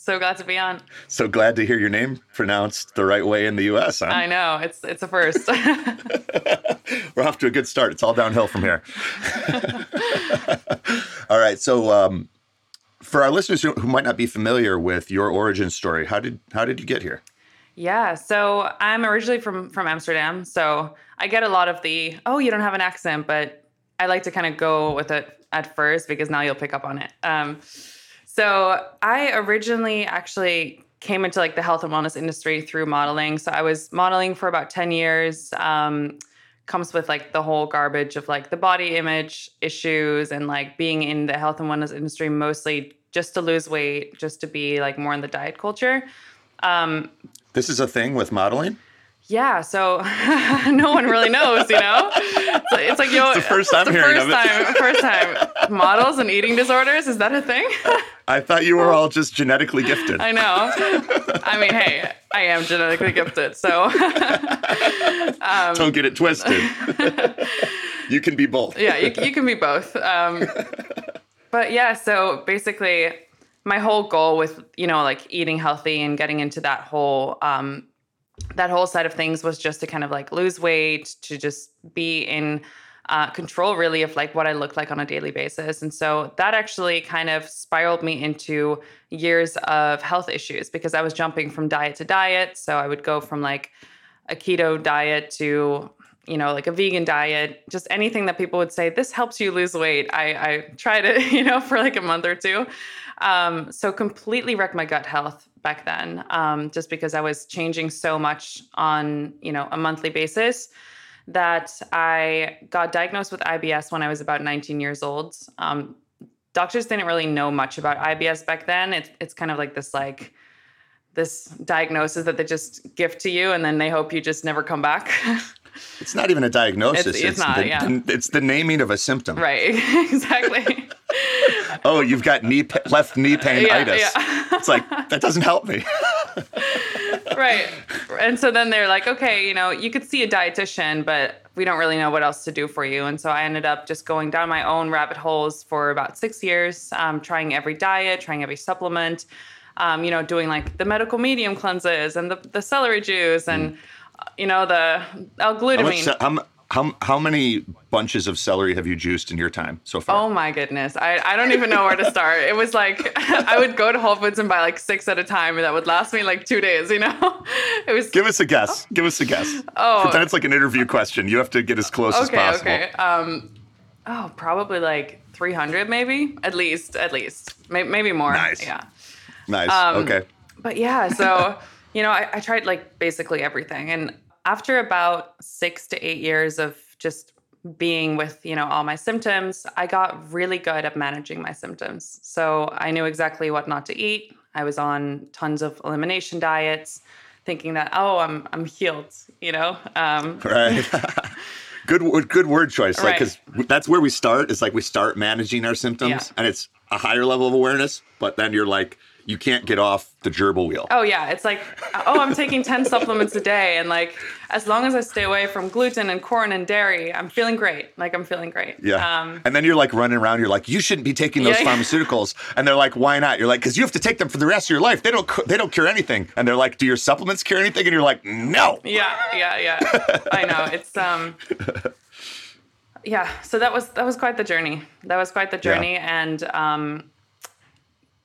So glad to be on. So glad to hear your name pronounced the right way in the U.S. Huh? I know it's it's a first. We're off to a good start. It's all downhill from here. all right. So, um, for our listeners who, who might not be familiar with your origin story, how did how did you get here? yeah, so I'm originally from from Amsterdam, so I get a lot of the oh you don't have an accent, but I like to kind of go with it at first because now you'll pick up on it. Um, so I originally actually came into like the health and wellness industry through modeling. So I was modeling for about 10 years. Um, comes with like the whole garbage of like the body image issues and like being in the health and wellness industry mostly just to lose weight, just to be like more in the diet culture. Um, This is a thing with modeling. Yeah, so no one really knows, you know. It's like, it's like yo, It's the first time the hearing first of it. time, first time. Models and eating disorders is that a thing? I thought you were all just genetically gifted. I know. I mean, hey, I am genetically gifted, so um, Don't get it twisted. you can be both. yeah, you, you can be both. Um, but yeah, so basically, my whole goal with you know like eating healthy and getting into that whole um, that whole side of things was just to kind of like lose weight, to just be in uh, control really of like what I looked like on a daily basis. And so that actually kind of spiraled me into years of health issues because I was jumping from diet to diet. So I would go from like a keto diet to you know like a vegan diet just anything that people would say this helps you lose weight i i tried it you know for like a month or two um, so completely wrecked my gut health back then um, just because i was changing so much on you know a monthly basis that i got diagnosed with ibs when i was about 19 years old. Um, doctors didn't really know much about ibs back then. It's, it's kind of like this like this diagnosis that they just give to you and then they hope you just never come back It's not even a diagnosis. It's- it's not, the, yeah. the- it's the naming of a symptom. right exactly Oh, you've got knee left knee pain Yeah, itis. yeah. It's like that doesn't help me. right and so then they're like okay you know you could see a dietitian but we don't really know what else to do for you and so i ended up just going down my own rabbit holes for about six years um, trying every diet trying every supplement um, you know doing like the medical medium cleanses and the, the celery juice and uh, you know the l-glutamine much, how, how, how many bunches of celery have you juiced in your time so far? Oh my goodness. I, I don't even know where to start. It was like I would go to Whole Foods and buy like six at a time and that would last me like two days, you know? It was Give us a guess. Give us a guess. Oh. Pretend it's like an interview question. You have to get as close as possible. okay. Um oh probably like three hundred maybe. At least, at least. Maybe, maybe more. Nice. Yeah. Nice. Um, okay. But yeah, so you know, I, I tried like basically everything. And after about six to eight years of just being with, you know, all my symptoms, I got really good at managing my symptoms. So I knew exactly what not to eat. I was on tons of elimination diets, thinking that, oh, I'm I'm healed, you know? Um Right. good word. Good word choice. Like Right. because that's where we start. It's like we start managing our symptoms, Yeah. and it's a higher level of awareness. But then you're like, you can't get off the gerbil wheel. Oh yeah, it's like oh, I'm taking 10 supplements a day and like as long as I stay away from gluten and corn and dairy, I'm feeling great. Like I'm feeling great. Yeah. Um and then you're like running around. You're like, you shouldn't be taking those Yeah, yeah. pharmaceuticals. And they're like, why not? You're like, because you have to take them for the rest of your life. They don't. They don't cure anything. And they're like, do your supplements cure anything? And you're like, no. yeah, yeah, yeah. I know. It's um yeah, so that was that was quite the journey. That was quite the Yeah. journey and um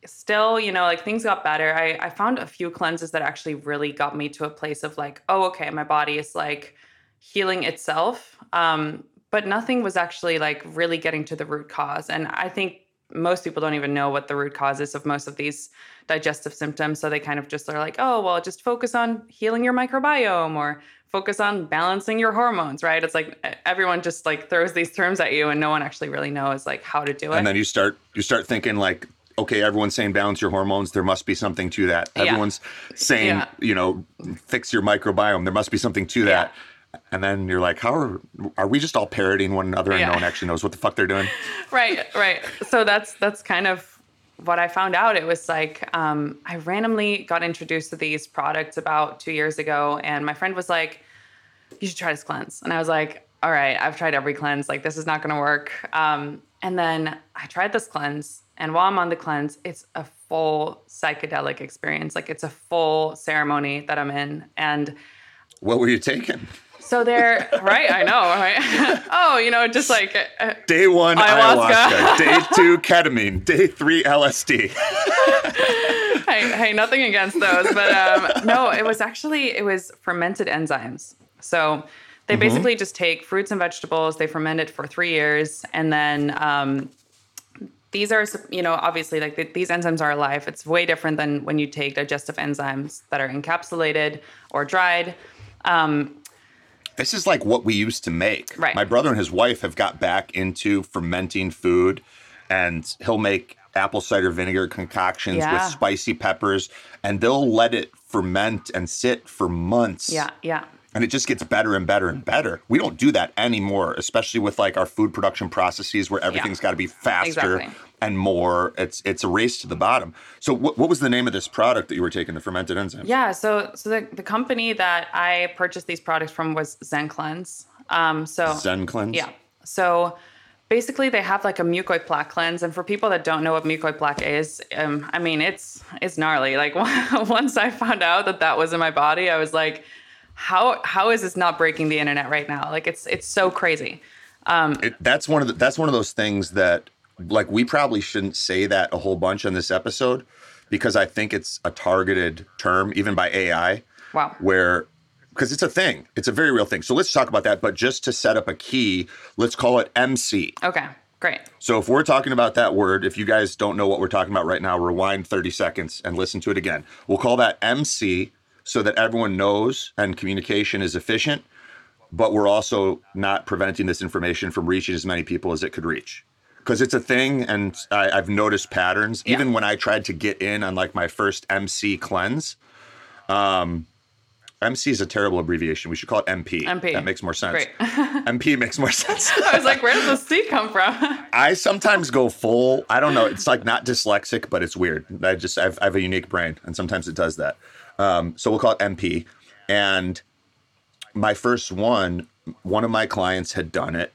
still, you know, like things got better. I I found a few cleanses that actually really got me to a place of like, oh, okay, my body is like healing itself. Um but nothing was actually like really getting to the root cause. And I think most people don't even know what the root cause is of most of these digestive symptoms. So they kind of just are like, oh, well, just focus on healing your microbiome or focus on balancing your hormones, right? It's like everyone just like throws these terms at you and no one actually really knows like how to do it. And then you start you start thinking like okay, everyone's saying balance your hormones. There must be something to that. Yeah. Everyone's saying, Yeah. you know, fix your microbiome. There must be something to that. And then you're like, how are, are we just all parroting one another and Yeah. no one actually knows what the fuck they're doing? right right so that's that's kind of what i found out it was like um, i randomly got introduced to these products about two years ago and my friend was like you should try this cleanse and i was like all right i've tried every cleanse like this is not going to work um, and then i tried this cleanse and while i'm on the cleanse it's a full psychedelic experience like it's a full ceremony that i'm in and What were you taking? so they're right i know right oh you know just like uh, Day one, Ayahuasca. ayahuasca. Day two, ketamine. Day three, LSD. hey, hey, nothing against those, but um, no, it was actually it was fermented enzymes. So they basically just take fruits and vegetables, they ferment it for three years, and then um, these are you know obviously like th- these enzymes are alive. It's way different than when you take digestive enzymes that are encapsulated or dried. Um, This is like what we used to make. Right. My brother and his wife have got back into fermenting food, and he'll make apple cider vinegar concoctions with spicy peppers, and they'll let it ferment and sit for months. yeah, yeah. And it just gets better and better and better. We don't do that anymore, especially with like our food production processes where everything's got to be faster Exactly. and more. It's it's a race to the bottom. So what, what was the name of this product that you were taking, the fermented enzyme? Yeah, so so the, the company that I purchased these products from was Zen Cleanse. Um, so Zen Cleanse? Yeah. So basically, they have like a mucoid plaque cleanse, and for people that don't know what mucoid plaque is, um, I mean, it's it's gnarly. Like once I found out that that was in my body, I was like, how how is this not breaking the internet right now? Like it's it's so crazy. Um, it, that's one of the, that's one of those things that like we probably shouldn't say that a whole bunch on this episode because I think it's a targeted term even by AI. Wow. Where because it's a thing. It's a very real thing. So let's talk about that, but just to set up a key, let's call it MC. Okay, great. So if we're talking about that word, if you guys don't know what we're talking about right now, rewind 30 seconds and listen to it again. We'll call that MC so that everyone knows and communication is efficient, but we're also not preventing this information from reaching as many people as it could reach. Because it's a thing, and I, I've noticed patterns. Yeah. Even when I tried to get in on like my first MC cleanse, um, MC is a terrible abbreviation. We should call it MP. MP. That makes more sense. Great. MP makes more sense. I was like, where does the C come from? I sometimes go full. I don't know. It's like not dyslexic, but it's weird. I just I've, I have a unique brain, and sometimes it does that. Um, so we'll call it MP. And my first one, one of my clients had done it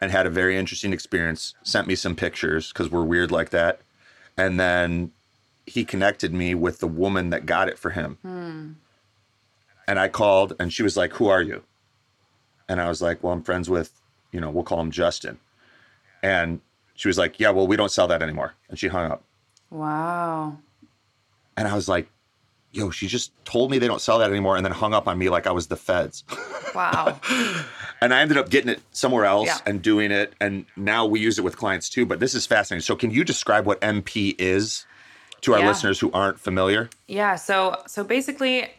and had a very interesting experience. Sent me some pictures because we're weird like that, and then he connected me with the woman that got it for him. And I called, and she was like, "Who are you?" And I was like, "Well, I'm friends with, you know, we'll call him Justin." And she was like, Yeah, well, we don't sell that anymore. And she hung up. wow. And I was like, Yo, she just told me they don't sell that anymore and then hung up on me like I was the feds. Wow. and I ended up getting it somewhere else Yeah. and doing it. And now we use it with clients too. But this is fascinating. So, can you describe what MP is to our Yeah. listeners who aren't familiar? Yeah, so so basically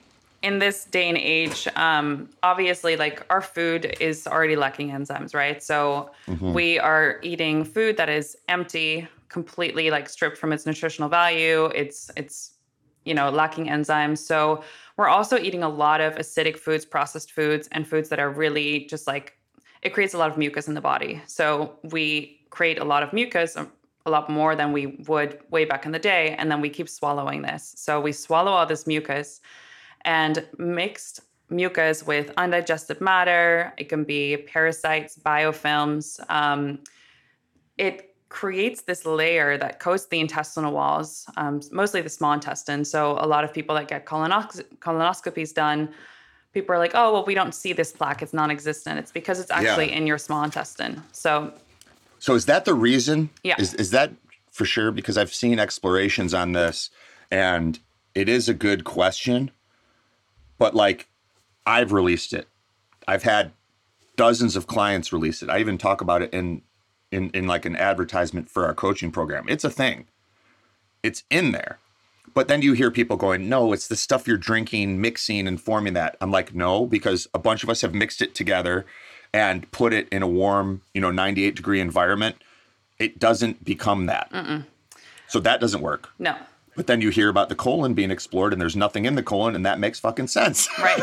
in this day and age, um, obviously like our food is already lacking enzymes, right? So we are eating food that is empty, completely like stripped from its nutritional value. It's it's you know lacking enzymes. So we're also eating a lot of acidic foods, processed foods, and foods that are really just like it creates a lot of mucus in the body. So we create a lot of mucus, um, a lot more than we would way back in the day, and then we keep swallowing this. So we swallow all this mucus, and mixed mucus with undigested matter. It can be parasites, biofilms. Um, it creates this layer that coats the intestinal walls, um, mostly the small intestine. So a lot of people that get colonos- colonoscopies done, people are like, "Oh, well, we don't see this plaque; it's non-existent." It's because it's actually in your small intestine. So So, is that the reason? Yeah. Is, is that for sure? Because I've seen explorations on this and it is a good question. But like, I've released it. I've had dozens of clients release it. I even talk about it in in in like an advertisement for our coaching program. It's a thing. It's in there. But then you hear people going, "No, it's the stuff you're drinking, mixing and forming that." I'm like, "No, because a bunch of us have mixed it together and put it in a warm, you know, 98 degree environment. It doesn't become that." So that doesn't work. No. But then you hear about the colon being explored and there's nothing in the colon and that makes fucking sense. Right.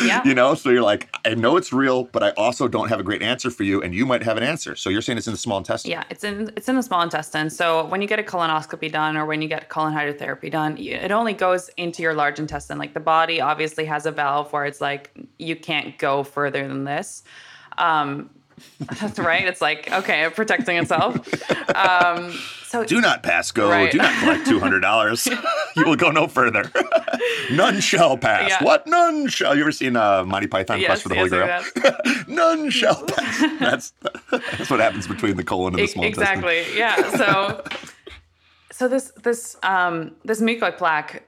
Yeah. you know, so you're like, I know it's real, but I also don't have a great answer for you and you might have an answer. So you're saying it's in the small intestine. Yeah, it's in it's in the small intestine. So when you get a colonoscopy done or when you get colon hydrotherapy done, it only goes into your large intestine. Like the body obviously has a valve where it's like you can't go further than this. Um, that's right. It's like okay, protecting itself. Um, so Do not pass go. Right. Do not collect two hundred dollars. you will go no further. None shall pass. Yeah. What? None shall. You ever seen uh, Monty Python Yes, Quest for the Holy yes, Grail? None shall pass. That's that's what happens between the colon and the small intestine. exactly yeah so so this this um this mucoid plaque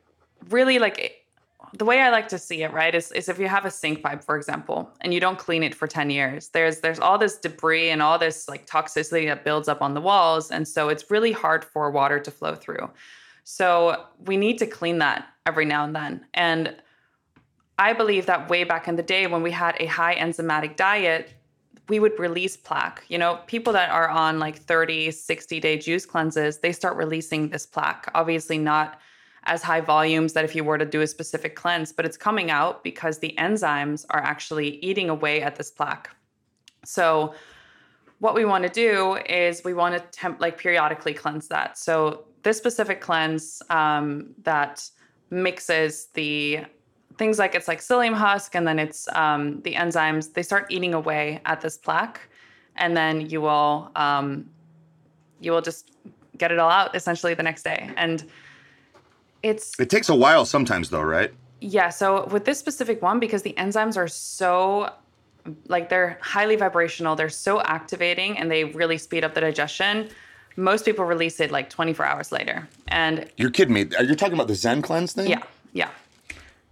really like the way i like to see it right is, is if you have a sink pipe for example and you don't clean it for 10 years there's there's all this debris and all this like toxicity that builds up on the walls and so it's really hard for water to flow through so we need to clean that every now and then and I believe that way back in the day when we had a high enzymatic diet, we would release plaque. You know, people that are on like 30, 60 day juice cleanses, they start releasing this plaque. Obviously, not as high volumes that if you were to do a specific cleanse, but it's coming out because the enzymes are actually eating away at this plaque. So, what we want to do is we want to temp like periodically cleanse that. So this specific cleanse um, that mixes the things like it's like psyllium husk and then it's um, the enzymes they start eating away at this plaque and then you will um, you will just get it all out essentially the next day and it's It takes a while sometimes, though, right? yeah, so with this specific one, because the enzymes are so like they're highly vibrational, they're so activating and they really speed up the digestion. Most people release it like 24 hours later. And You're kidding me. Are you talking about the Zen cleanse thing? yeah, yeah.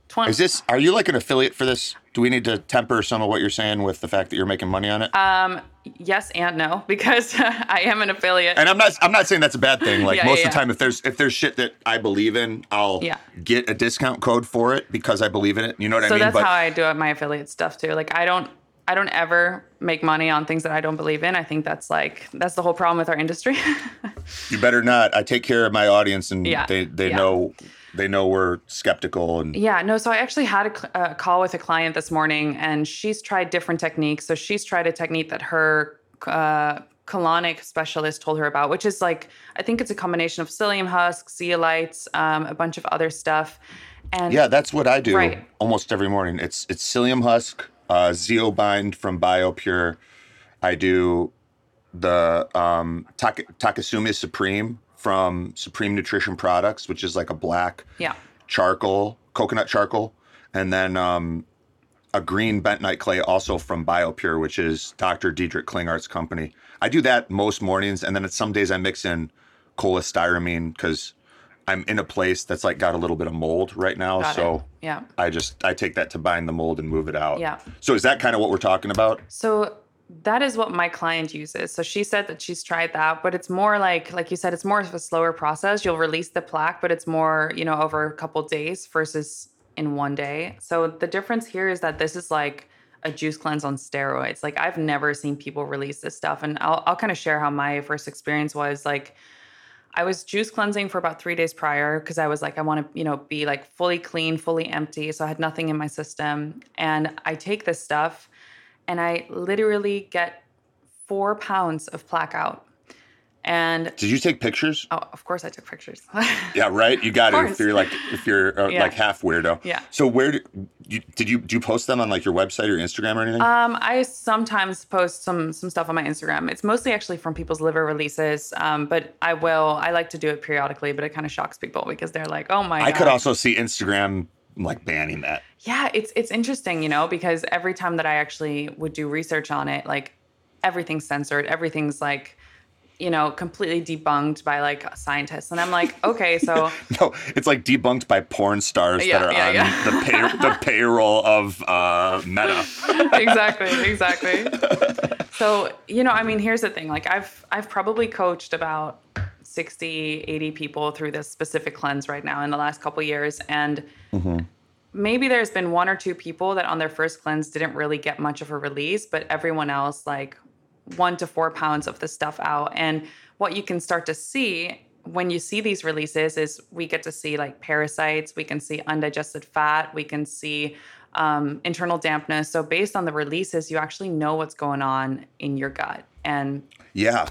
20, Is this? Are you like an affiliate for this? Do we need to temper some of what you're saying with the fact that you're making money on it? Uh, yes and no, because I am an affiliate. and I'm not. I'm not saying that's a bad thing. Like Yeah, most yeah, of the time, if there's if there's shit that I believe in, I'll Yeah. get a discount code for it because I believe in it. You know what I mean? so that's how I do it, my affiliate stuff too. Like I don't I don't ever make money on things that I don't believe in. I think that's like that's the whole problem with our industry. you better not. I take care of my audience, and Yeah, they they yeah. know they know we're skeptical and Yeah, no. So I actually had a, cl- a call with a client this morning, and she's tried different techniques. So she's tried a technique that her uh, colonic specialist told her about, which is like I think it's a combination of psyllium husks, zeolites, um, a bunch of other stuff. And Yeah, that's what I do Right. almost every morning. It's it's psyllium husk, uh, zeobind from BioPure. I do the um, Tak- Takesumi Supreme from Supreme Nutrition Products, which is like a black yeah, charcoal, coconut charcoal, and then um, a green bentonite clay also from BioPure, which is Dr. Dietrich Klinghardt's company. I do that most mornings, and then at some days I mix in cholestyramine because I'm in a place that's like got a little bit of mold right now. got so it. Yeah. I just I take that to bind the mold and move it out. Yeah. So is that kind of what we're talking about? So that is what my client uses. So she said that she's tried that, but it's more like like you said, it's more of a slower process. You'll release the plaque, but it's more, you know, over a couple days versus in one day. So the difference here is that this is like a juice cleanse on steroids. Like I've never seen people release this stuff. And I'll I'll kind of share how my first experience was. Like I was juice cleansing for about three days prior because I was like, I want to, you know, be like fully clean, fully empty. So I had nothing in my system. And I take this stuff and I literally get four pounds of plaque out. And Did you take pictures? oh, of course I took pictures. Yeah, right. You got it. If you're like if you're uh, Yeah. like half weirdo. Yeah. So where did you did you do you post them on like your website or Instagram or anything? Um, I sometimes post some some stuff on my Instagram. It's mostly actually from people's liver releases, um, but I will. I like to do it periodically, but it kind of shocks people because they're like, "Oh my!" I could also see Instagram like banning that. Yeah, it's it's interesting, you know, because every time that I actually would do research on it, like everything's censored, everything's like, you know, completely debunked by like scientists, and I'm like, okay, so No, it's like debunked by porn stars Yeah, that are yeah, on yeah. the pay, the payroll of uh, Meta. exactly, exactly. So, you know, I mean, here's the thing. Like I've I've probably coached about 60, 80 people through this specific cleanse right now in the last couple years and maybe there's been one or two people that on their first cleanse didn't really get much of a release, but everyone else like 1 to 4 pounds of the stuff out. And what you can start to see when you see these releases is we get to see like parasites we can see undigested fat we can see um, internal dampness. So based on the releases you actually know what's going on in your gut. And Yeah.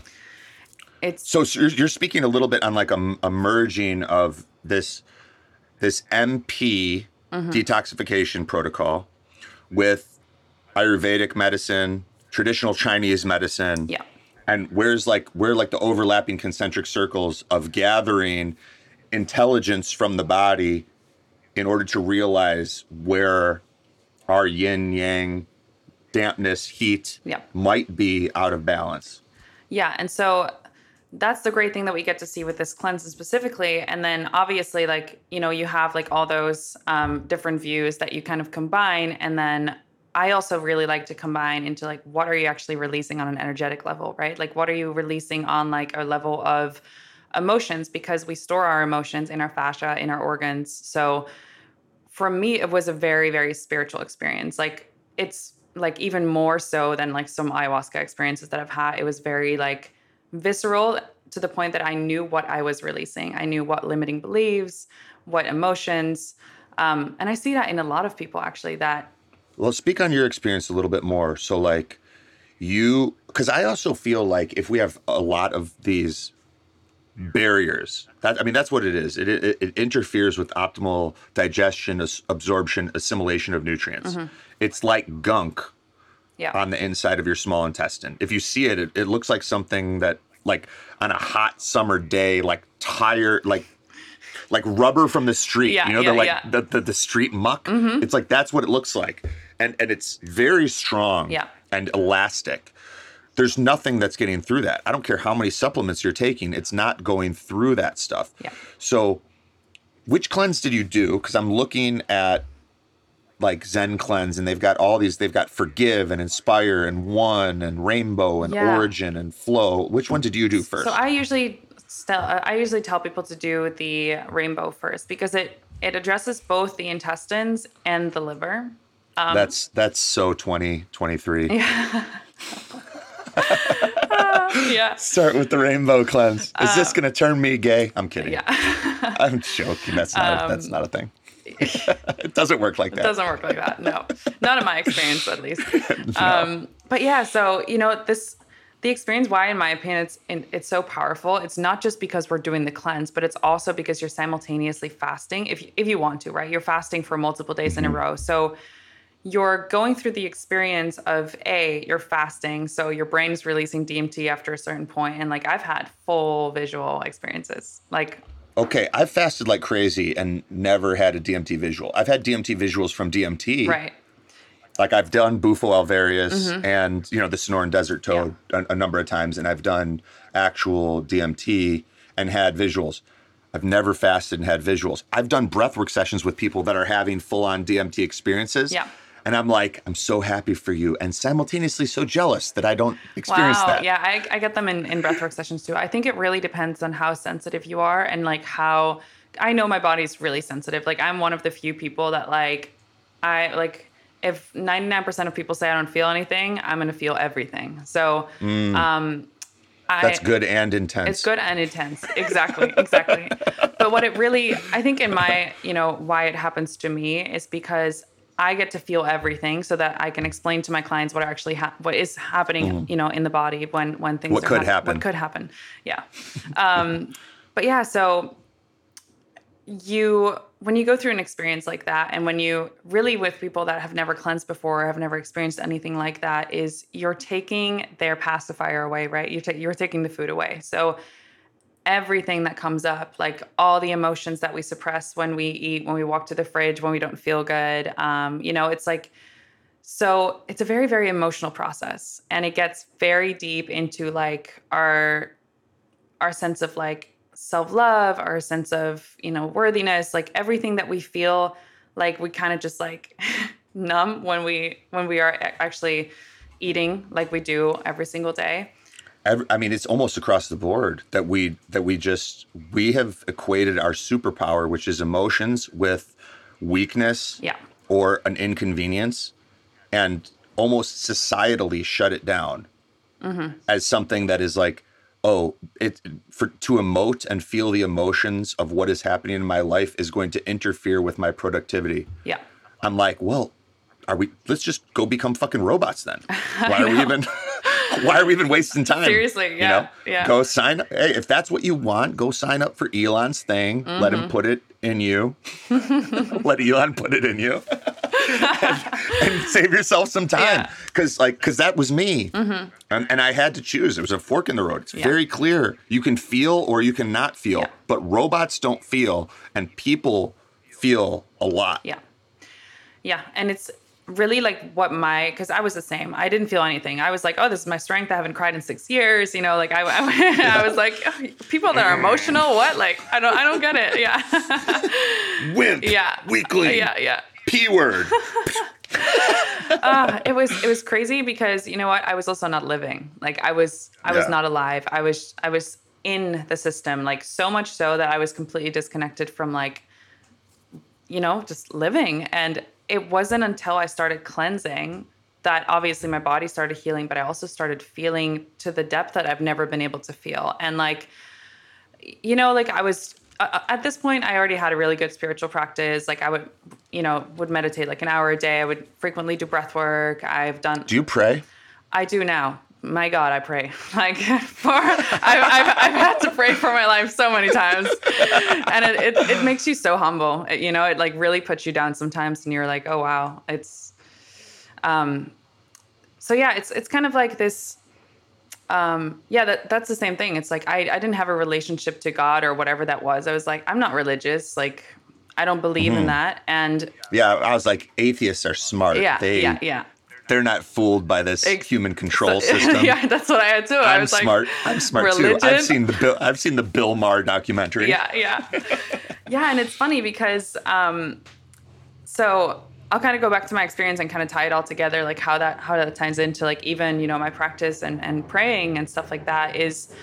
It's So you're, you're speaking a little bit on like a, a merging of this this MP Mm-hmm. detoxification protocol with Ayurvedic medicine, traditional Chinese medicine. yeah And where's like where like the overlapping concentric circles of gathering intelligence from the body in order to realize where our yin yang dampness heat Yeah. might be out of balance. Yeah, and so that's the great thing that we get to see with this cleanse specifically. And then obviously, like you know, you have like all those um, different views that you kind of combine, and then I also really like to combine into like what are you actually releasing on an energetic level, right? Like what are you releasing on like a level of emotions because we store our emotions in our fascia, in our organs. So for me, it was a very, very spiritual experience. Like it's like even more so than like some ayahuasca experiences that I've had. It was very like visceral to the point that I knew what I was releasing. I knew what limiting beliefs, what emotions. Um, and I see that in a lot of people actually that Well, speak on your experience a little bit more. So, like, you, because I also feel like if we have a lot of these barriers, that I mean, that's what it is. It it, it interferes with optimal digestion, as- absorption, assimilation of nutrients. It's like gunk yeah. on the inside of your small intestine. If you see it, it, it looks like something that, like, on a hot summer day, like tire, like. Like rubber from the street, Yeah, you know, yeah, the like yeah. the, the the street muck. Mm-hmm. It's like that's what it looks like, and and it's very strong Yeah. and elastic. There's nothing that's getting through that. I don't care how many supplements you're taking; it's not going through that stuff. Yeah. So, which cleanse did you do? Because I'm looking at like Zen cleanse, and they've got all these. They've got forgive and inspire and one and rainbow and Yeah. origin and flow. Which one did you do first? So I usually still I usually tell people to do the rainbow first because it it addresses both the intestines and the liver. Um, that's that's so 2023. yeah. Start with the rainbow cleanse. Is this gonna turn me gay? I'm kidding. Uh, Yeah. Um, I'm joking. That's not. that's not a thing. It doesn't work like that. It doesn't work like that. No, not in my experience, at least. Um, but yeah, so you know this, the experience. Why, in my opinion, it's it's so powerful. It's not just because we're doing the cleanse, but it's also because you're simultaneously fasting. If if you want to, right? You're fasting for multiple days in a row. So you're going through the experience of a you're fasting so your brain is releasing dmt after a certain point and like i've had full visual experiences like Okay, I've fasted like crazy and never had a DMT visual. I've had DMT visuals from DMT. right Like I've done Bufo alvarius mm-hmm. and you know the Sonoran Desert Toad a, a number of times, and I've done actual DMT and had visuals. I've never fasted and had visuals. I've done breathwork sessions with people that are having full-on DMT experiences. Yeah. And I'm like, I'm so happy for you, and simultaneously so jealous that I don't experience wow that. yeah I, I get them in, in breathwork sessions too i think it really depends on how sensitive you are and like how i know my body's really sensitive like i'm one of the few people that like i like if 99% of people say i don't feel anything i'm gonna feel everything so um I, Mm. That's good and intense. It's good and intense. Exactly. Exactly. but what it really, I think, in my, you know, why it happens to me is because I get to feel everything, so that I can explain to my clients what actually ha- what is happening, you know, in the body when when things Mm-hmm. What are could hap- happen. What could happen? Yeah. Um, but yeah, so you when you go through an experience like that and when you really with people that have never cleansed before or have never experienced anything like that is you're taking their pacifier away right you're, ta- you're taking the food away so everything that comes up like all the emotions that we suppress when we eat when we walk to the fridge when we don't feel good. Um, you know it's like so it's a very very emotional process. And it gets very deep into like our our sense of like self-love our sense of you know worthiness like everything that we feel like we kind of just like numb when we when we are actually eating like we do every single day Every, I mean, it's almost across the board that we that we just we have equated our superpower, which is emotions, with weakness Yeah. or an inconvenience, and almost societally shut it down Mm-hmm. as something that is like, oh, it for to emote and feel the emotions of what is happening in my life is going to interfere with my productivity. Yeah. I'm like, well, are we? Let's just go become fucking robots then. Why are we even? why are we even wasting time? Seriously, You yeah, know? yeah. Go sign. Up. Hey, if that's what you want, go sign up for Elon's thing. Let Mm-hmm. him put it in you. Let Elon put it in you. and, and save yourself some time Yeah. Mm-hmm. because like because that was me and, and i had to choose it was a fork in the road it's Yeah. very clear you can feel or you can not feel Yeah. but robots don't feel and people feel a lot Yeah. Yeah. And it's really like what my, because I was the same. I didn't feel anything. I was like, oh, this is my strength. I haven't cried in six years. You know, like I, I, I was like, oh, people that are emotional, what? Like, I don't, I don't get it. Yeah. wimp Yeah. weekly Yeah. Yeah. p word Uh, it was it was crazy because you know what I was also not living like I was I was Yeah. not alive I was I was in the system like so much so that I was completely disconnected from like you know just living and it wasn't until I started cleansing that obviously my body started healing but I also started feeling to the depth that I've never been able to feel. And like you know like i was uh, at this point i already had a really good spiritual practice. Like i would you know would meditate like an hour a day. I would frequently do breath work. I've done do you pray? I do now my god i pray. Like for I've, I've, I've had to pray for my life so many times. And it, it, it makes you so humble. It- you know it like really puts you down sometimes and you're like oh wow. It's um so yeah it's it's kind of like this um yeah that that's the same thing. It's like I, I didn't have a relationship to god or whatever that was. I was like i'm not religious. Like i don't believe Mm-hmm. in that. And yeah i was like atheists are smart. Yeah they yeah yeah they're not fooled by this Ex- human control So- system yeah that's what i had too i I'm was like smart. I'm smart too. I've seen the Bill. I've seen the Bill Maher documentary. yeah yeah yeah and it's funny because um so i'll kind of go back to my experience and kind of tie it all together like how that how that ties into like even you know my practice and and praying and stuff like that is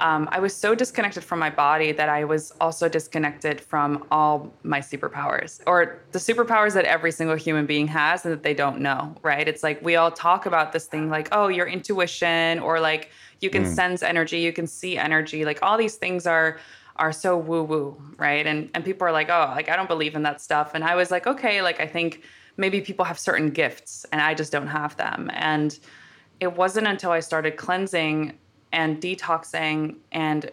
um, I was so disconnected from my body that I was also disconnected from all my superpowers or the superpowers that every single human being has and that they don't know, right? It's like we all talk about this thing like, oh, your intuition or like you can sense energy, you can see energy. Like all these things are are so woo woo, right? And and people are like, oh, like I don't believe in that stuff. And I was like, okay, like I think maybe people have certain gifts and I just don't have them. And it wasn't until I started cleansing and detoxing and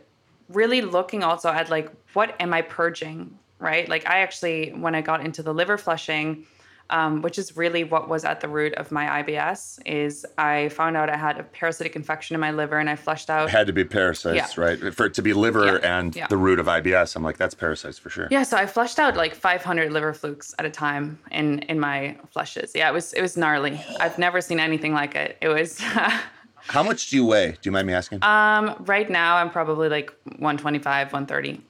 really looking also at like what am I purging, right? Like I actually when I got into the liver flushing, um, which is really what was at the root of my IBS, is I found out I had a parasitic infection in my liver and I flushed out. It had to be parasites, Yeah. right? For it to be liver Yeah, and yeah. the root of IBS, I'm like, that's parasites for sure. Yeah, so I flushed out like 500 liver flukes at a time in in my flushes. Yeah, it was it was gnarly. I've never seen anything like it. It was How much do you weigh? Do you mind me asking? um right now I'm probably like 125, 130.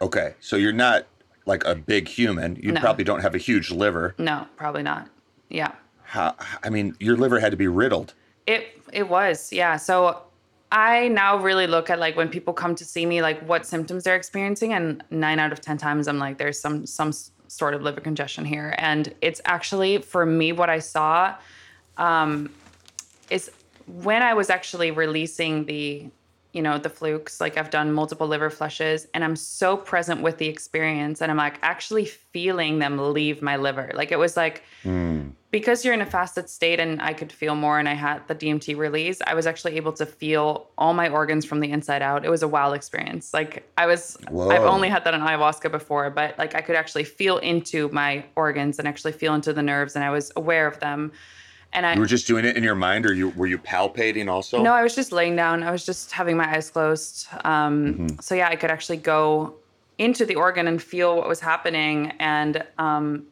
okay, so you're not like a big human. You No. probably don't have a huge liver. No, probably not. Yeah. How, I mean, your liver had to be riddled. It it was, yeah. So I now really look at like when people come to see me, like what symptoms they're experiencing, and nine out of ten times I'm like, there's some some sort of liver congestion here, and it's actually for me what I saw um, is when I was actually releasing the you know the flukes like i've done multiple liver flushes and i'm so present with the experience and i'm like actually feeling them leave my liver like it was like hmm. because you're in a fasted state and I could feel more and I had the DMT release, I was actually able to feel all my organs from the inside out. It was a wild experience. Like I was I've only had that on ayahuasca before, but like I could actually feel into my organs and actually feel into the nerves and I was aware of them. And I You were just doing it in your mind, or you were you palpating also? no, I was just laying down. I was just having my eyes closed. Um, So yeah, I could actually go into the organ and feel what was happening. And um,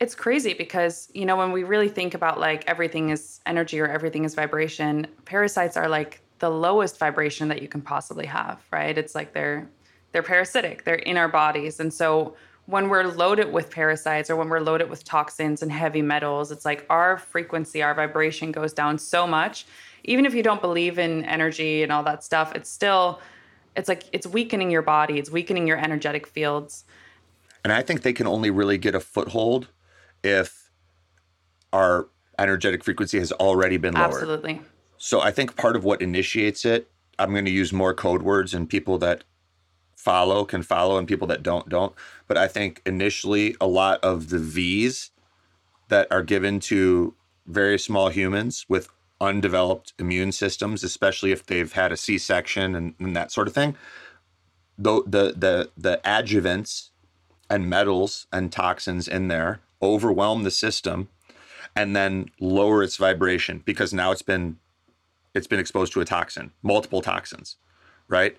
it's crazy because you know when we really think about like everything is energy or everything is vibration, parasites are like the lowest vibration that you can possibly have. Right? It's like they're they're parasitic. They're in our bodies, and so when we're loaded with parasites or when we're loaded with toxins and heavy metals, it's like our frequency, our vibration goes down so much. Even if you don't believe in energy and all that stuff, it's still, it's like it's weakening your body, it's weakening your energetic fields. And I think they can only really get a foothold if our energetic frequency has already been lowered. Absolutely. So I think part of what initiates it I'm going to use more code words and people that follow can follow and people that don't don't. But I think initially a lot of the V's that are given to very small humans with undeveloped immune systems, especially if they've had a C-section and, and that sort of thing, the the the the adjuvants and metals and toxins in there overwhelm the system and then lower its vibration because now it's been it's been exposed to a toxin, multiple toxins, right?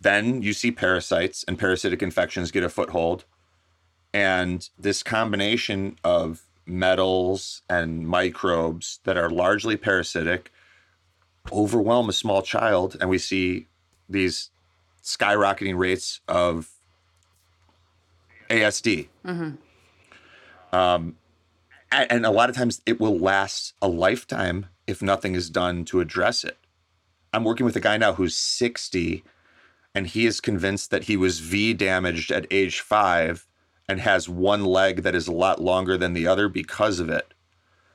Then you see parasites and parasitic infections get a foothold. And this combination of metals and microbes that are largely parasitic overwhelm a small child. And we see these skyrocketing rates of ASD. Um, and a lot of times it will last a lifetime if nothing is done to address it. I'm working with a guy now who's 60 and he is convinced that he was V damaged at age five and has one leg that is a lot longer than the other because of it.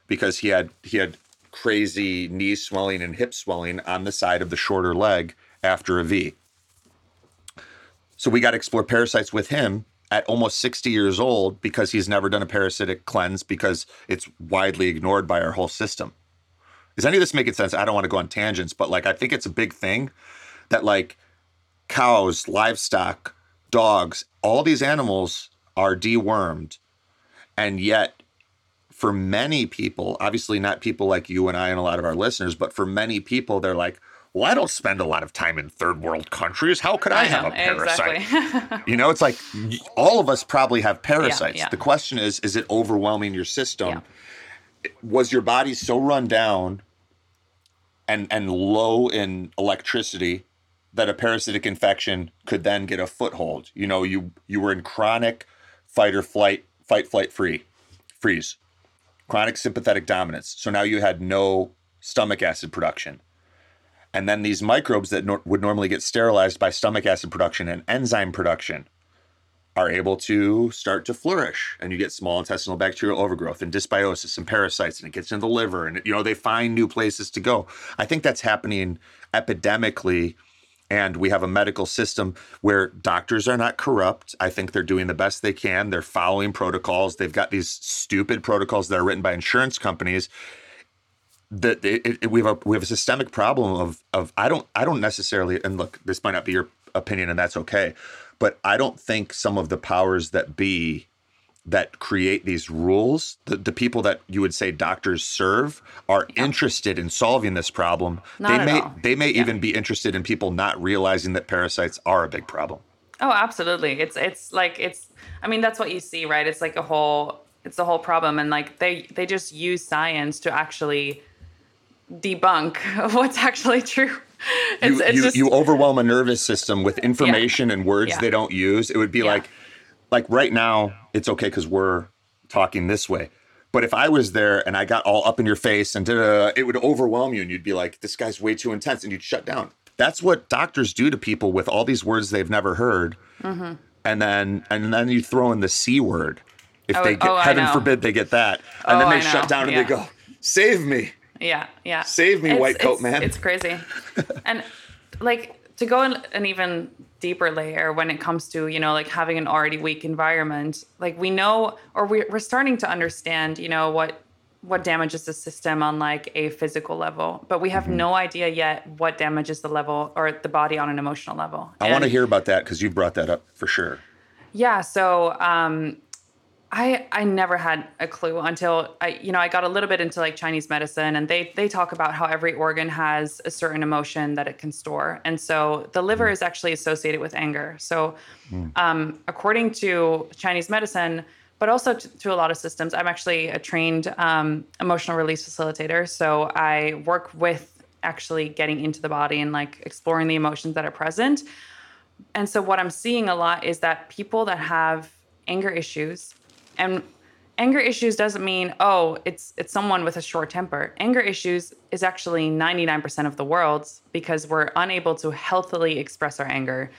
Because he had he had crazy knee swelling and hip swelling on the side of the shorter leg after a V. So we got to explore parasites with him at almost 60 years old because he's never done a parasitic cleanse because it's widely ignored by our whole system. Is any of this making sense? I don't want to go on tangents, but like I think it's a big thing that like cows, livestock, dogs, all these animals are dewormed. And yet, for many people, obviously not people like you and I and a lot of our listeners, but for many people, they're like, well, I don't spend a lot of time in third world countries. How could I, I have know, a parasite? exactly. you know, it's like all of us probably have parasites. yeah. The question is, is it overwhelming your system? Yeah. Was your body so run down and and low in electricity that a parasitic infection could then get a foothold? You know, you you were in chronic fight or flight, fight, flight, free, freeze, chronic sympathetic dominance. So now you had no stomach acid production. And then these microbes that would normally get sterilized by stomach acid production and enzyme production are able to start to flourish. And you get small intestinal bacterial overgrowth and dysbiosis and parasites, and it gets into the liver. And, you know, they find new places to go. I think that's happening epidemically. And we have a medical system where doctors are not corrupt. I think they're doing the best they can. They're following protocols. They've got these stupid protocols that are written by insurance companies that we have a we have a systemic problem of of I don't I don't necessarily and look this might not be your opinion and that's okay, but I don't think some of the powers that be that create these rules the, the people that you would say doctors serve are interested in solving this problem Not they may all. they may Yeah. even be interested in people not realizing that parasites are a big problem Oh, absolutely. It's it's like it's I mean that's what you see, right? It's like a whole it's the whole problem and like they they just use science to actually debunk what's actually true. It's you, it's you, just you overwhelm a nervous system with information and words Yeah. they don't use. It would be Yeah. like, like right now, it's okay because we're talking this way. But if I was there and I got all up in your face and it would overwhelm you, and you'd be like, "This guy's way too intense," and you'd shut down. That's what doctors do to people with all these words they've never heard, Mm-hmm. and then and then you throw in the c word. If Oh, they get, oh, heaven forbid, they get that, and Oh, then they shut down and Yeah. they go, "Save me." Yeah, yeah. Save me, It's- white coat it's- man. It's crazy. and like to go in an even deeper layer when it comes to, you know, like having an already weak environment, like we know or we're, we're starting to understand, you know, what what damages the system on like a physical level, but we have Mm-hmm. no idea yet what damages the level or the body on an emotional level. I want to hear about that because you brought that up for sure. yeah, so um, I I never had a clue until I you know I got a little bit into like Chinese medicine and they they talk about how every organ has a certain emotion that it can store, and so the liver is actually associated with anger. So um, according to Chinese medicine, but also to, to a lot of systems, I'm actually a trained um, emotional release facilitator. So I work with actually getting into the body and like exploring the emotions that are present. And so what I'm seeing a lot is that people that have anger issues and anger issues doesn't mean oh it's it's someone with a short temper. Anger issues is actually 99% of the world's because we're unable to healthily express our anger.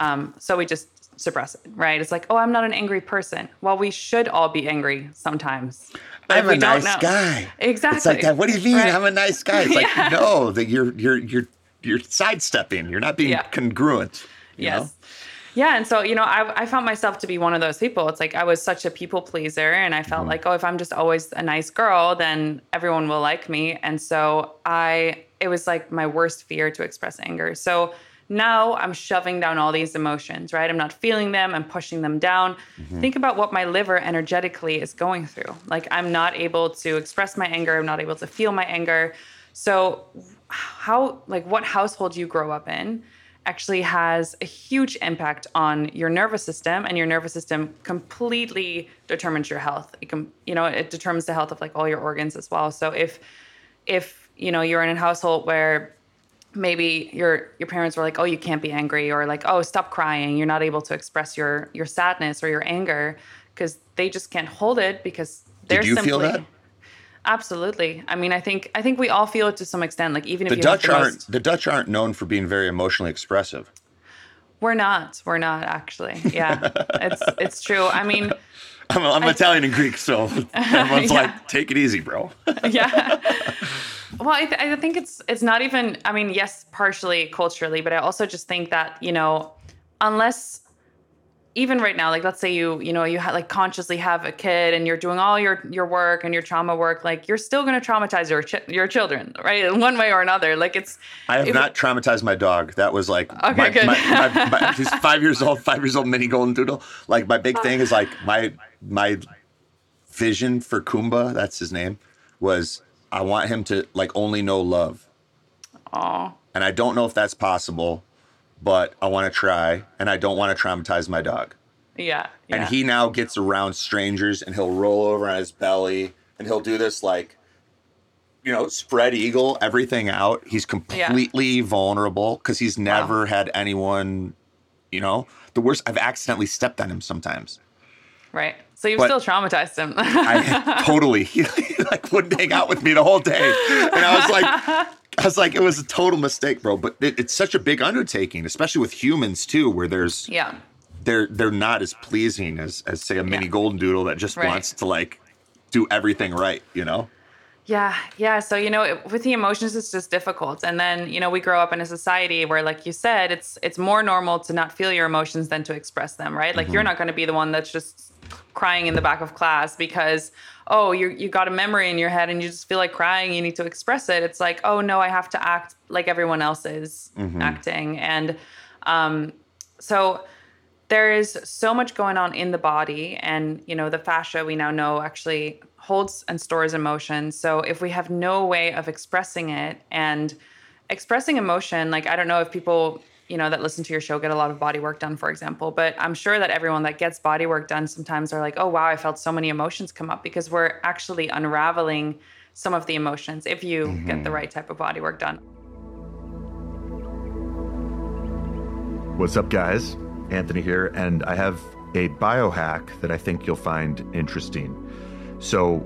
Um, so we just suppress it, right? It's like, oh, I'm not an angry person. Well, we should all be angry sometimes. But I'm a nice know- guy. Exactly. It's like that. What do you mean? Right. I'm a nice guy. It's like Yeah. no, that you're you're you're you're sidestepping. You're not being Yeah. congruent. you know? Yeah. And so, you know, I, I found myself to be one of those people. It's like I was such a people pleaser. And I felt mm-hmm. like, oh, if I'm just always a nice girl, then everyone will like me. And so I, it was like my worst fear to express anger. So now I'm shoving down all these emotions, right? I'm not feeling them, I'm pushing them down. Mm-hmm. Think about what my liver energetically is going through. Like I'm not able to express my anger, I'm not able to feel my anger. So, how, like, what household you grow up in actually has a huge impact on your nervous system and your nervous system completely determines your health. It can, you know it determines the health of like all your organs as well. So if if you know you're in a household where maybe your your parents were like oh you can't be angry or like oh stop crying. You're not able to express your your sadness or your anger because they just can't hold it because they're Did you simply feel that? Absolutely i mean i think i think we all feel it to some extent like even if The you Dutch the aren't most- the Dutch aren't known for being very emotionally expressive. We're not. We're not actually. Yeah, it's it's true. I mean, I'm, I'm Italian and Greek, so everyone's Yeah. like, "Take it easy, bro." yeah. Well, I, th- I think it's it's not even. I mean, yes, partially culturally, but I also just think that you know, unless even right now, like let's say you you know you ha- like consciously have a kid and you're doing all your your work and your trauma work, like you're still going to traumatize your ch- your children, right? In one way or another. Like it's I have If- not traumatized my dog. That was like, Okay, my, good. my- my- my- he's five years old, five years old mini golden doodle. Like my big thing is like my my vision for Kumba, that's his name, was I want him to like only know love. oh And I don't know if that's possible, but I want to try, and I don't want to traumatize my dog. yeah, yeah. And he now gets around strangers and he'll roll over on his belly and he'll do this like, you know, spread eagle, everything out. He's completely vulnerable because he's never had anyone, you know, the worst. I've accidentally stepped on him sometimes. right. So you've But- still traumatized him. I totally, he like wouldn't hang out with me the whole day. And I was like, I was like, it was a total mistake, bro. But it, it's such a big undertaking, especially with humans too, where there's yeah. they're they're not as pleasing as as say a mini Yeah. golden doodle that just Right. wants to like do everything right, you know? Yeah, yeah. So you know, it, with the emotions, it's just difficult. And then you know, we grow up in a society where, like you said, it's it's more normal to not feel your emotions than to express them, right? Like you're not going to be the one that's just crying in the back of class because oh you you got a memory in your head and you just feel like crying. You need to express it. It's like oh no, I have to act like everyone else is acting, and um, so there is so much going on in the body and you know the fascia we now know actually holds and stores emotion so if we have no way of expressing it and expressing emotion like i don't know if people you know that listen to your show get a lot of body work done for example but i'm sure that everyone that gets body work done sometimes are like oh wow i felt so many emotions come up because we're actually unraveling some of the emotions if you get the mm-hmm. right type of body work done What's up, guys? Anthony here, and I have a biohack that I think you'll find interesting. So,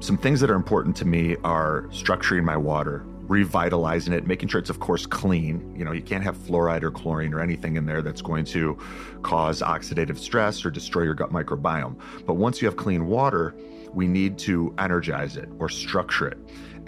some things that are important to me are structuring my water, revitalizing it, making sure it's, of course, clean. You know, you can't have fluoride or chlorine or anything in there that's going to cause oxidative stress or destroy your gut microbiome. But once you have clean water, we need to energize it or structure it.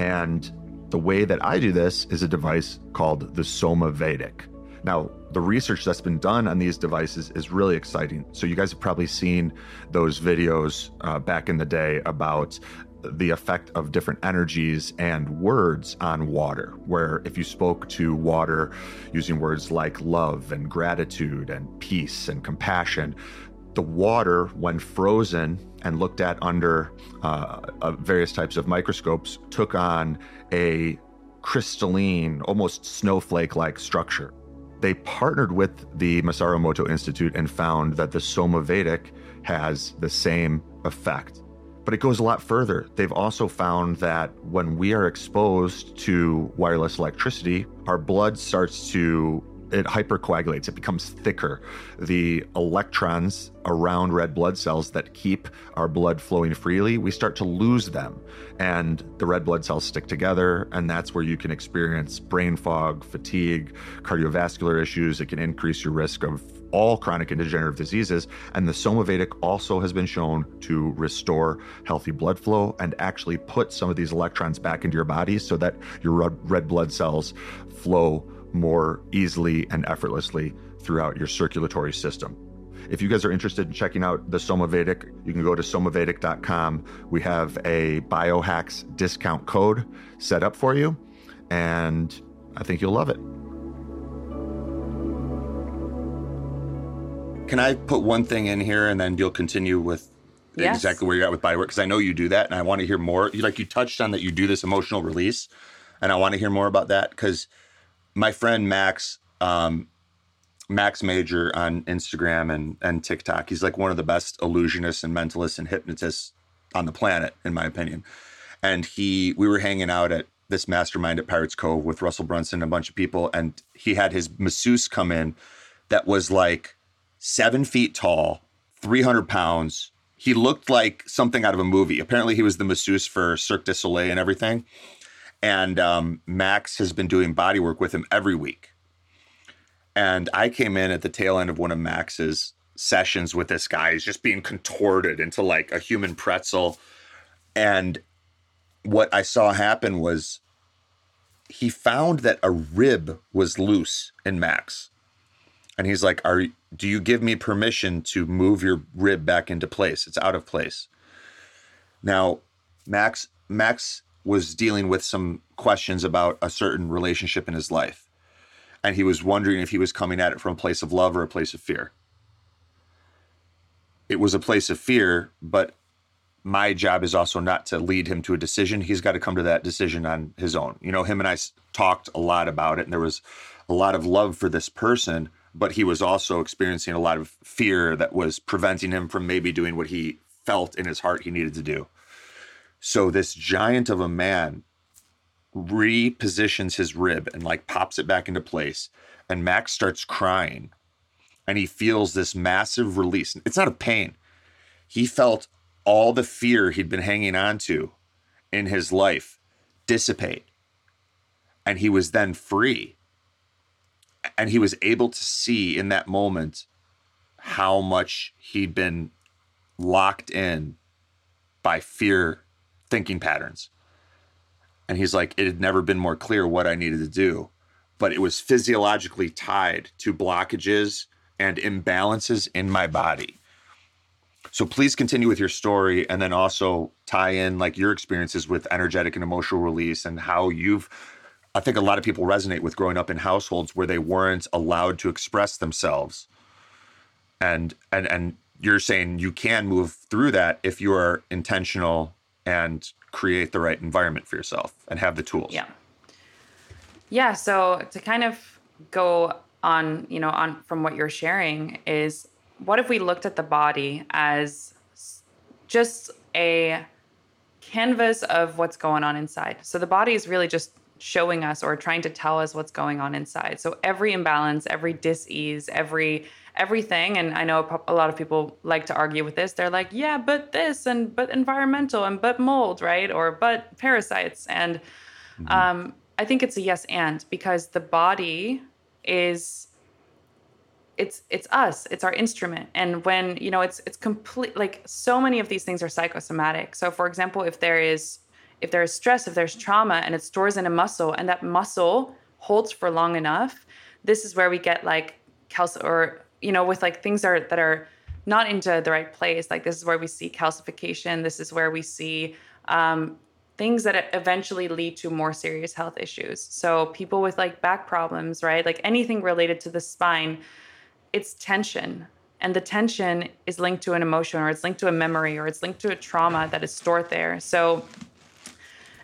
And the way that I do this is a device called the Somavedic. Now, the research that's been done on these devices is really exciting. So, you guys have probably seen those videos uh, back in the day about the effect of different energies and words on water. Where if you spoke to water using words like love and gratitude and peace and compassion, the water, when frozen and looked at under uh, various types of microscopes, took on a crystalline, almost snowflake like structure. They partnered with the Masaru Emoto Institute and found that the Somavedic has the same effect. But it goes a lot further. They've also found that when we are exposed to wireless electricity, our blood starts to it hypercoagulates, it becomes thicker. The electrons around red blood cells that keep our blood flowing freely, we start to lose them. And the red blood cells stick together, and that's where you can experience brain fog, fatigue, cardiovascular issues. It can increase your risk of all chronic and degenerative diseases. And the Somavedic also has been shown to restore healthy blood flow and actually put some of these electrons back into your body so that your red blood cells flow more easily and effortlessly throughout your circulatory system. If you guys are interested in checking out the Somavedic, you can go to somavedic.com. We have a biohacks discount code set up for you, and I think you'll love it. Can I put one thing in here and then you'll continue with yes. exactly where you're at with bodywork? Because I know you do that and I want to hear more. Like you touched on that you do this emotional release, and I want to hear more about that because my friend Max, um, Max Major on Instagram and, and TikTok. He's like one of the best illusionists and mentalists and hypnotists on the planet, in my opinion. And he, we were hanging out at this mastermind at Pirates Cove with Russell Brunson and a bunch of people, and he had his masseuse come in that was like seven feet tall, 300 pounds. He looked like something out of a movie. Apparently, he was the masseuse for Cirque du Soleil and everything. And um, Max has been doing body work with him every week and I came in at the tail end of one of Max's sessions with this guy. He's just being contorted into like a human pretzel. And what I saw happen was he found that a rib was loose in Max. And he's like, Are do you give me permission to move your rib back into place? It's out of place. Now, Max Max was dealing with some questions about a certain relationship in his life and he was wondering if he was coming at it from a place of love or a place of fear. It was a place of fear, but my job is also not to lead him to a decision. He's got to come to that decision on his own. You know, him and I talked a lot about it, and there was a lot of love for this person, but he was also experiencing a lot of fear that was preventing him from maybe doing what he felt in his heart he needed to do. So, this giant of a man repositions his rib and like pops it back into place. And Max starts crying and he feels this massive release. It's not a pain. He felt all the fear he'd been hanging on to in his life dissipate. And he was then free. And he was able to see in that moment how much he'd been locked in by fear thinking patterns. And he's like, it had never been more clear what I needed to do. But it was physiologically tied to blockages and imbalances in my body. So please continue with your story and then also tie in like your experiences with energetic and emotional release and how you've I think a lot of people resonate with growing up in households where they weren't allowed to express themselves. And and and you're saying you can move through that if you are intentional and create the right environment for yourself and have the tools. Yeah. Yeah. So to kind of go on, you know, on from what you're sharing is what if we looked at the body as just a canvas of what's going on inside? So the body is really just showing us or trying to tell us what's going on inside. So every imbalance, every dis-ease, every everything and i know a lot of people like to argue with this. They're like yeah but this and but environmental and but mold right? Or but parasites and mm-hmm. um, i think it's a yes and because the body is it's it's us it's our instrument. And when you know it's it's complete like so many of these things are psychosomatic. So for example if there is if there is stress if there's trauma and it stores in a muscle and that muscle holds for long enough this is where we get like calcium or you know, with like things are that are not into the right place. Like this is where we see calcification. This is where we see um, things that eventually lead to more serious health issues. So people with like back problems, right? Like anything related to the spine, it's tension. And the tension is linked to an emotion or it's linked to a memory or it's linked to a trauma that is stored there. So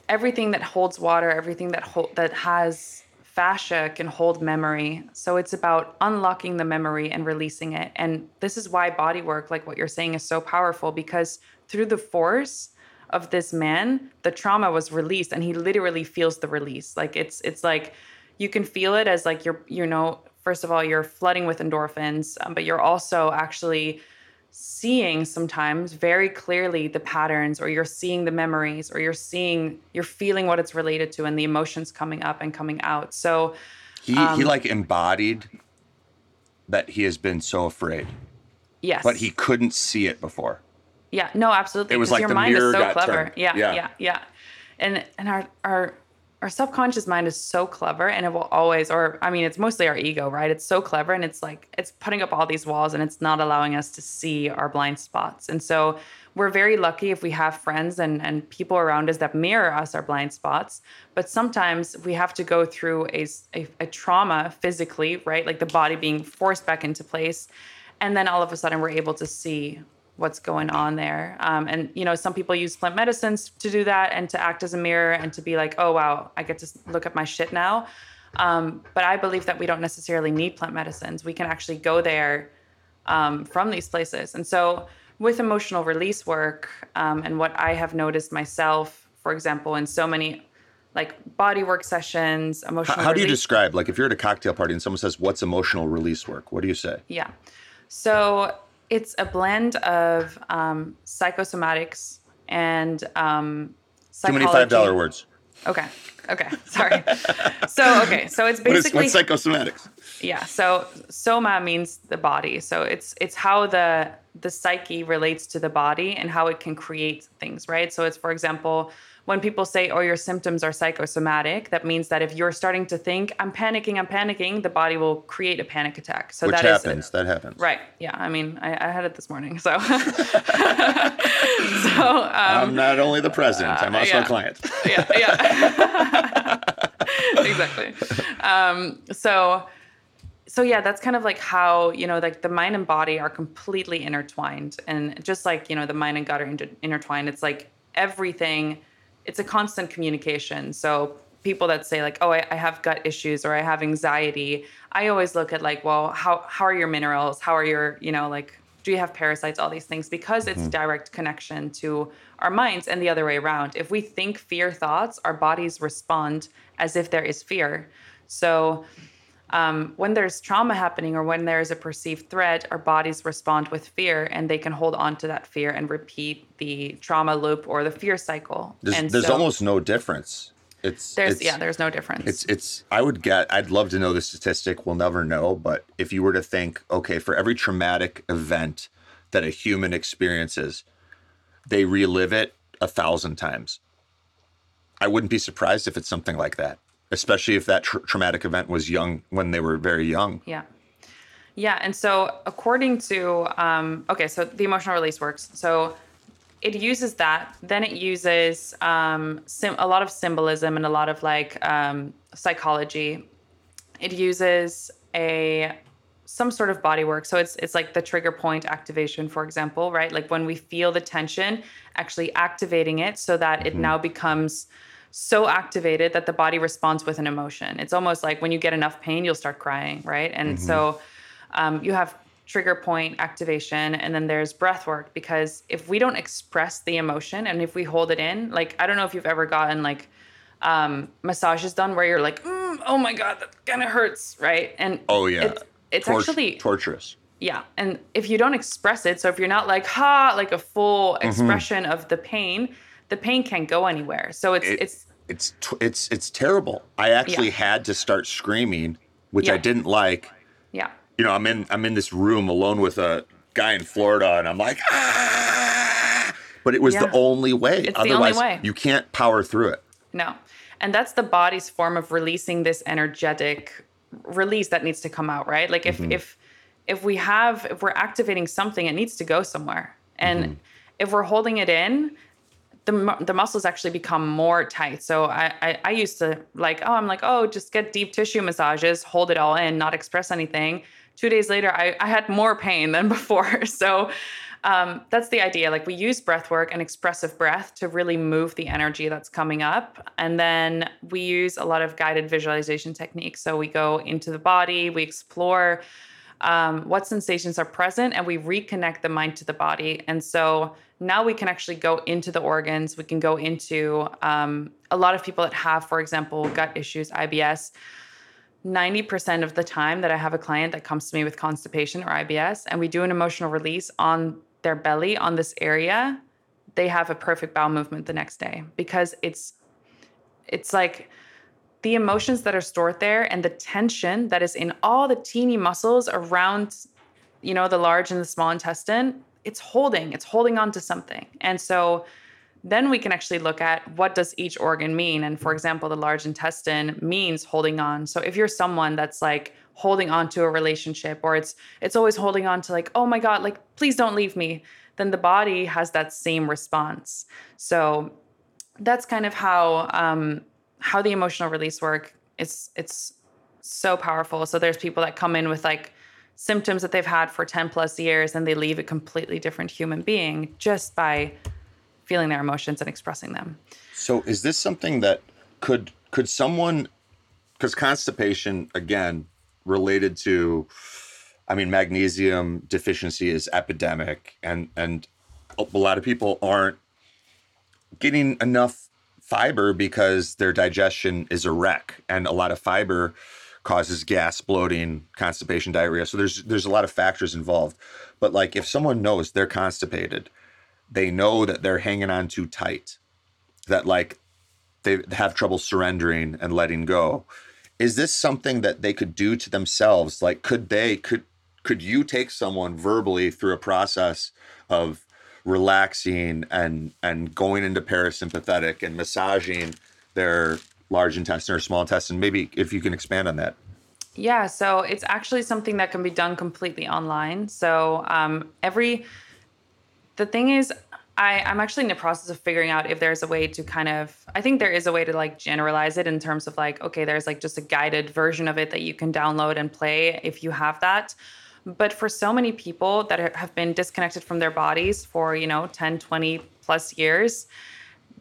everything that holds water, everything that hold, that has fascia can hold memory. So it's about unlocking the memory and releasing it. And this is why body work, like what you're saying, is so powerful because through the force of this man, the trauma was released and he literally feels the release. Like it's it's like you can feel it as like you're you know, first of all, you're flooding with endorphins, um, but you're also actually seeing sometimes very clearly the patterns or you're seeing the memories or you're seeing you're feeling what it's related to and the emotions coming up and coming out so He he um, like embodied that he has been so afraid, yes but he couldn't see it before. Yeah, no, absolutely. It was like your the mind is mirror so got clever. turned. Yeah, Yeah. yeah, yeah, And and our our our subconscious mind is so clever and it will always or I mean it's mostly our ego, right? It's so clever and it's like it's putting up all these walls and it's not allowing us to see our blind spots. And so we're very lucky if we have friends and, and people around us that mirror us our blind spots. But sometimes we have to go through a a trauma physically, right? Like the body being forced back into place. And then all of a sudden we're able to see what's going on there. Um, and, you know, some people use plant medicines to do that and to act as a mirror and to be like, oh, wow, I get to look at my shit now. Um, but I believe that we don't necessarily need plant medicines. We can actually go there um, from these places. And so, with emotional release work um, and what I have noticed myself, for example, in so many like body work sessions, How, emotional how do you describe like if you're at a cocktail party and someone says what's emotional release work? What do you say? Yeah. So it's a blend of um, psychosomatics and um, Too many five dollar words. Okay. Okay. Sorry. so okay. So it's What is basically what's psychosomatics? yeah. So soma means the body. So it's it's how the the psyche relates to the body and how it can create things, right? So it's for example, when people say, "Oh, your symptoms are psychosomatic," that means that if you're starting to think, "I'm panicking, I'm panicking," the body will create a panic attack. So Which that is happens. that happens. Right. Yeah. I mean, I, I had it this morning. So, so um, I'm not only the president, I'm also yeah. a client. yeah, yeah. exactly. Um, so, so yeah, that's kind of like how you know, like the mind and body are completely intertwined, and just like you know, the mind and gut are inter- intertwined. It's like everything. It's a constant communication. So people that say like, oh, I, I have gut issues or I have anxiety, I always look at like, well, how how are your minerals? How are your you know like do you have parasites all these things because it's hmm. direct connection to our minds and the other way around if we think fear thoughts our bodies respond as if there is fear so um, when there's trauma happening or when there's a perceived threat our bodies respond with fear and they can hold on to that fear and repeat the trauma loop or the fear cycle There's, and there's so almost no difference. It's there's it's, yeah there's no difference It's it's I would get I'd love to know the statistic. We'll never know, but if you were to think, okay, for every traumatic event that a human experiences, they relive it a thousand times. I wouldn't be surprised if it's something like that, especially if that tr- traumatic event was young when they were very young. Yeah. Yeah. And so, according to, um, okay, so the emotional release works. So it uses that. Then it uses um, sim- a lot of symbolism and a lot of like um, psychology. It uses a some sort of body work. So it's it's like the trigger point activation, for example, right? Like when we feel the tension, actually activating it so that it now becomes so activated that the body responds with an emotion. It's almost like when you get enough pain, you'll start crying, right? And so um, you have trigger point activation and then there's breath work because if we don't express the emotion and if we hold it in, like I don't know if you've ever gotten like um, massages done where you're like, mm, oh my god, that kind of hurts, right? And Oh yeah. it's, it's actually torturous. yeah. And if you don't express it, so if you're not like, ha, like a full Mm-hmm. expression of the pain, the pain can't go anywhere. So it's, It- it's, It's t- it's it's terrible. I actually Yeah. had to start screaming, which I didn't like. yeah. you know, I'm in I'm in this room alone with a guy in Florida, and I'm like, ah! but it was the only way. It's the only Otherwise, way. you can't power through it. No. And that's the body's form of releasing this energetic release that needs to come out, right? Like if if if we have if we're activating something, it needs to go somewhere. And if we're holding it in, the, the muscles actually become more tight. So I, I I used to like, oh, I'm like, oh, just get deep tissue massages, hold it all in, not express anything. Two days later, I, I had more pain than before. So um, that's the idea. Like we use breath work and expressive breath to really move the energy that's coming up. And then we use a lot of guided visualization techniques. So we go into the body, we explore um, what sensations are present, and we reconnect the mind to the body. And so now we can actually go into the organs. We can go into um, a lot of people that have, for example, gut issues, IBS 90% of the time that I have a client that comes to me with constipation or IBS and we do an emotional release on their belly on this area, they have a perfect bowel movement the next day because it's it's like the emotions that are stored there and the tension that is in all the teeny muscles around you know the large and the small intestine it's holding it's holding on to something. And so then we can actually look at what does each organ mean? And for example the large intestine means holding on. So if you're someone that's like holding on to a relationship or it's it's always holding on to like oh my god like please don't leave me then the body has that same response. So that's kind of how um, how the emotional release work it's it's so powerful. So there's people that come in with like symptoms that they've had for 10 plus years and they leave a completely different human being just by feeling their emotions and expressing them. So is this something that could could someone because constipation again related to I mean magnesium deficiency is epidemic and and a lot of people aren't getting enough fiber because their digestion is a wreck and a lot of fiber causes gas bloating constipation diarrhea. So there's there's a lot of factors involved. But like if someone knows they're constipated they know that they're hanging on too tight that like they have trouble surrendering and letting go is this something that they could do to themselves? Like could they could could you take someone verbally through a process of relaxing and and going into parasympathetic and massaging their large intestine or small intestine maybe if you can expand on that Yeah, so it's actually something that can be done completely online. So um, every the thing is, I, I'm actually in the process of figuring out if there's a way to kind of I think there is a way to like generalize it in terms of like, okay, there's like just a guided version of it that you can download and play if you have that. But for so many people that have been disconnected from their bodies for, you know, 10, 20 plus years,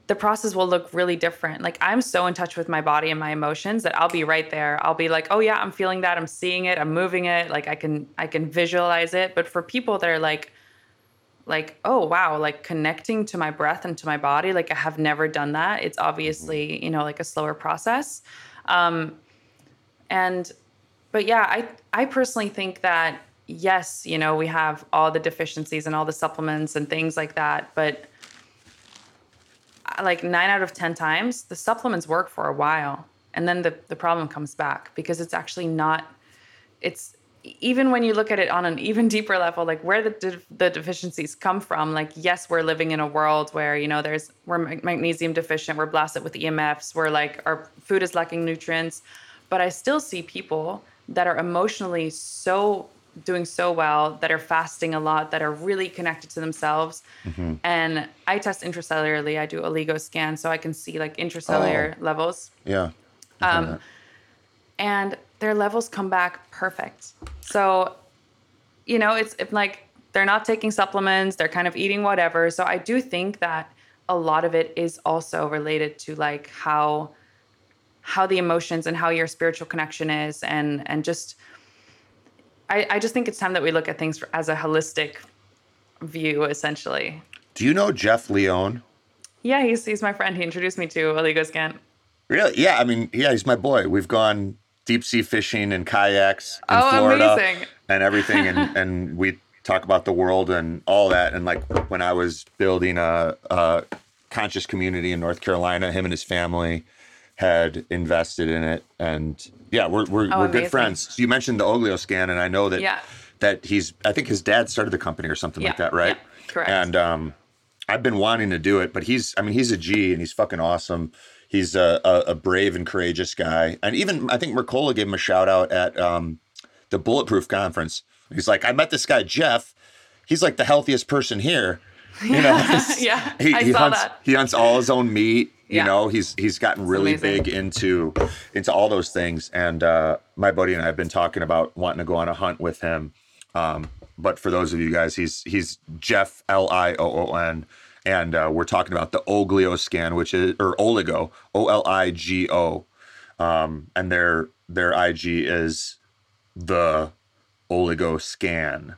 the process will look really different. Like I'm so in touch with my body and my emotions that I'll be right there. I'll be like, "Oh yeah, I'm feeling that. I'm seeing it. I'm moving it. Like I can I can visualize it." But for people that are like like, "Oh wow, like connecting to my breath and to my body, like I have never done that." It's obviously, you know, like a slower process. Um and but yeah, I I personally think that yes, you know, we have all the deficiencies and all the supplements and things like that, but like nine out of 10 times, the supplements work for a while. And then the, the problem comes back because it's actually not, it's even when you look at it on an even deeper level, like where the, de- the deficiencies come from, like, yes, we're living in a world where, you know, there's, we're magnesium deficient, we're blasted with EMFs, we're like, our food is lacking nutrients. But I still see people that are emotionally so doing so well, that are fasting a lot, that are really connected to themselves. And I test intracellularly. I do Oligo scan so I can see like intracellular levels. yeah Um, and their levels come back perfect. So, you know, it's if, like they're not taking supplements, they're kind of eating whatever. So I do think that a lot of it is also related to like how how the emotions and how your spiritual connection is and and just I, I just think it's time that we look at things as a holistic view essentially. do you know Jeff Lioon Yeah, he's he's my friend. He introduced me to Oligo Scan. Really? Yeah. I mean, yeah, he's my boy. We've gone deep sea fishing and kayaks in Oh, Florida amazing. and everything, and and we talk about the world and all that. And like when I was building a, a conscious community in North Carolina, him and his family had invested in it, and yeah, we're we're, Oh, we're good friends. So you mentioned the Oglio scan, and I know that Yeah. that he's. I think his dad started the company or something like that, right? yeah, correct. And um, I've been wanting to do it, but he's, I mean, he's a G and he's fucking awesome. He's a, a, a brave and courageous guy. And even, I think Mercola gave him a shout out at um, the Bulletproof Conference. He's like, I met this guy, Jeff. He's like the healthiest person here. You know, Yeah, he, I he saw hunts, that. He hunts all his own meat. You Yeah. know, he's he's gotten really amazing. big into into all those things. And uh, my buddy and I have been talking about wanting to go on a hunt with him. Um, but for those of you guys, he's he's Jeff L I O O N, and uh, we're talking about the Oglio scan, which is or Oligo O L I G O, um, and their their IG is the Oligo scan.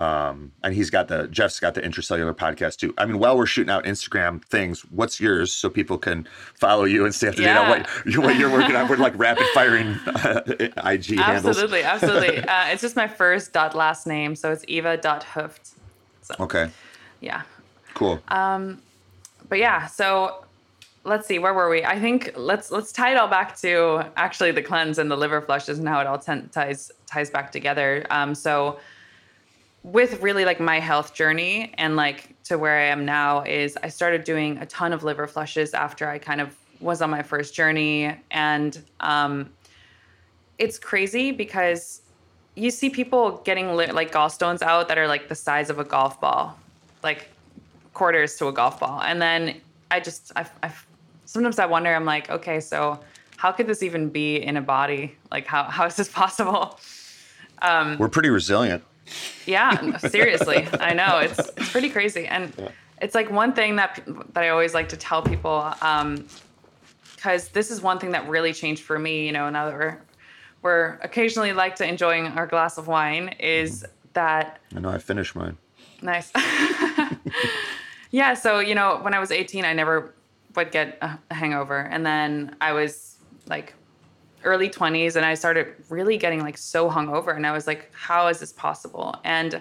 Um, and he's got the Jeff's got the intracellular podcast too. I mean, while we're shooting out Instagram things, what's yours so people can follow you and stay up to date on what, what you're working on? We're like rapid firing uh, IG handles. Absolutely, absolutely. uh, it's just my first dot last name, so it's Eva dot Hooft. So Okay, yeah, cool. but yeah. So let's see, where were we? I think let's let's tie it all back to actually the cleanse and the liver flushes and how it all ten- ties ties back together. Um, so with really like my health journey and like to where I am now is I started doing a ton of liver flushes after I kind of was on my first journey and um it's crazy because you see people getting li- like gallstones out that are like the size of a golf ball, like quarters to a golf ball. And then I just, I, I, sometimes I wonder, I'm like, okay, so how could this even be in a body? Like, how, how is this possible? um, we're pretty resilient. Yeah, seriously. I know it's it's pretty crazy, and it's like one thing that that I always like to tell people, um, because this is one thing that really changed for me. You know, now that we're we're occasionally like to enjoying our glass of wine, is mm-hmm. that I know I finished mine. nice? yeah. So you know, when I was 18, I never would get a hangover, and then I was like early 20s and I started really getting like so hungover and I was like how is this possible and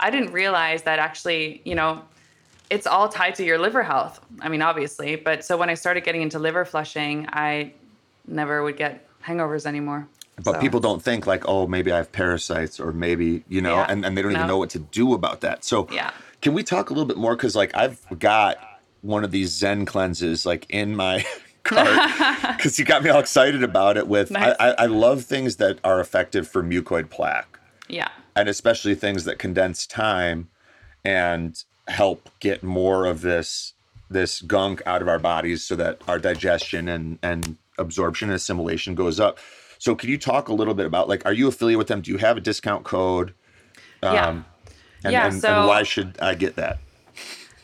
I didn't realize that actually you know it's all tied to your liver health I mean obviously but so when I started getting into liver flushing I never would get hangovers anymore But So- people don't think like, oh, maybe I have parasites or maybe, you know, Yeah. and, and they don't even know what to do about that. So Yeah. can we talk a little bit more? Cause like I've got one of these Zen cleanses like in my cart because you got me all excited about it with Nice. I, I, I love things that are effective for mucoid plaque. Yeah. And especially things that condense time and help get more of this this gunk out of our bodies so that our digestion and and absorption and assimilation goes up. So can you talk a little bit about like are you affiliated with them? Do you have a discount code? Yeah. Um, and, Yeah, and, so- and why should i get that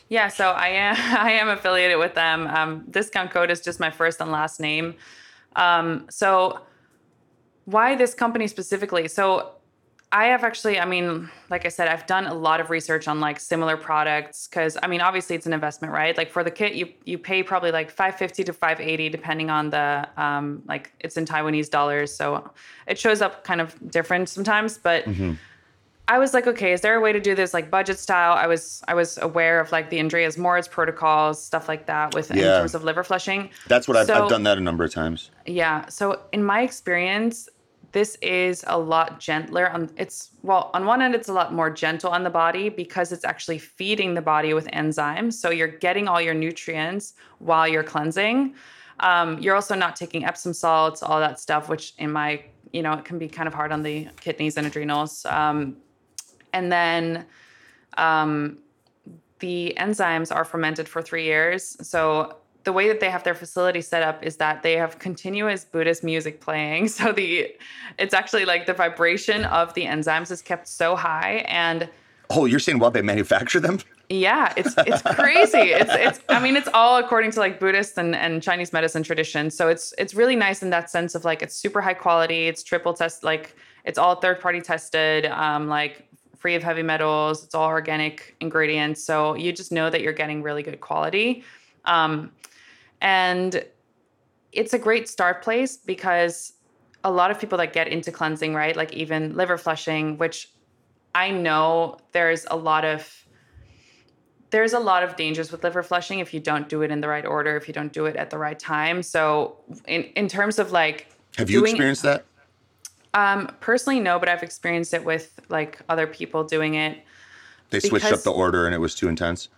Yeah, so I am I am affiliated with them. Um, discount code is just my first and last name. Um, so why this company specifically? So I have actually, I mean, like I said, I've done a lot of research on like similar products because I mean, obviously it's an investment, right? Like for the kit, you you pay probably like five fifty to five eighty, depending on the um, like it's in Taiwanese dollars, so it shows up kind of different sometimes, but. I was like, okay, is there a way to do this like budget style? I was I was aware of like the Andreas Moritz protocols, stuff like that, with in terms of liver flushing. that's what I've, So- I've done that a number of times Yeah. So in my experience, this is a lot gentler. On it's well, on one end, it's a lot more gentle on the body because it's actually feeding the body with enzymes. So you're getting all your nutrients while you're cleansing. Um, you're also not taking Epsom salts, all that stuff, which in my you know it can be kind of hard on the kidneys and adrenals. Um, and then um, the enzymes are fermented for three years. So the way that they have their facility set up is that they have continuous Buddhist music playing. So the it's actually like the vibration of the enzymes is kept so high and oh you're saying while they manufacture them yeah, it's it's crazy. It's it's I mean it's all according to like Buddhist and, and Chinese medicine tradition. So it's it's really nice in that sense of like it's super high quality, it's triple test like it's all third party tested, um like free of heavy metals, it's all organic ingredients. So you just know that you're getting really good quality. Um and it's a great start place because a lot of people that get into cleansing, right? Like even liver flushing, which I know there's a lot of there's a lot of dangers with liver flushing if you don't do it in the right order, if you don't do it at the right time. So in in terms of like have you doing- experienced that um personally no, but I've experienced it with like other people doing it. they switched up the order and it was too intense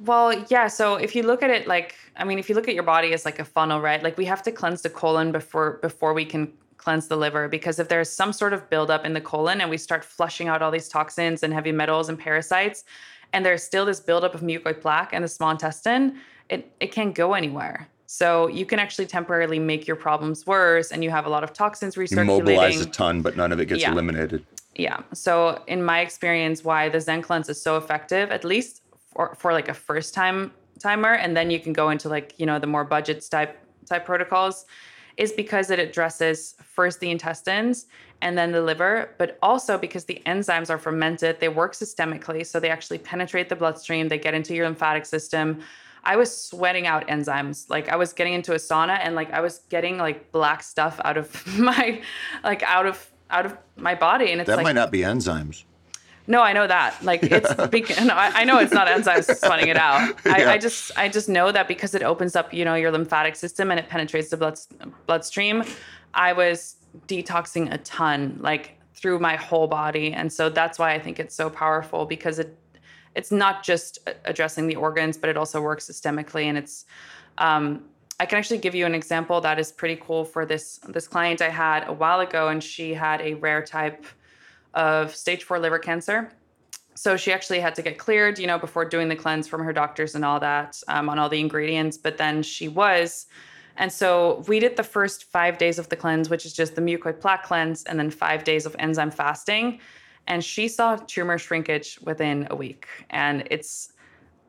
Well, yeah. So if you look at it like, I mean, if you look at your body as like a funnel, right? Like we have to cleanse the colon before before we can cleanse the liver because if there's some sort of buildup in the colon and we start flushing out all these toxins and heavy metals and parasites, and there's still this buildup of mucoid plaque in the small intestine, it it can't go anywhere. So you can actually temporarily make your problems worse, and you have a lot of toxins recirculating. you mobilize a ton but none of it gets Yeah. eliminated Yeah. So in my experience, why the Zen cleanse is so effective, at least for, for like a first time timer, and then you can go into like you know the more budget type type protocols, is because it addresses first the intestines and then the liver, but also because the enzymes are fermented, they work systemically. So they actually penetrate the bloodstream, they get into your lymphatic system. I was sweating out enzymes. Like I was getting into a sauna and like I was getting like black stuff out of my like out of out of my body. And it's That like might not be enzymes. no, I know that. Like it's no, I, I know it's not enzymes sweating it out. I, Yeah. I just I just know that because it opens up, you know, your lymphatic system and it penetrates the blood bloodstream. I was detoxing a ton, like through my whole body, and so that's why I think it's so powerful because it it's not just addressing the organs, but it also works systemically, and it's. Um, I can actually give you an example that is pretty cool for this this client I had a while ago, and she had a rare type of stage four liver cancer. So she actually had to get cleared, you know, before doing the cleanse from her doctors and all that um, on all the ingredients. But then she was. And so we did the first five days of the cleanse, which is just the mucoid plaque cleanse, and then five days of enzyme fasting. And she saw tumor shrinkage within a week. And it's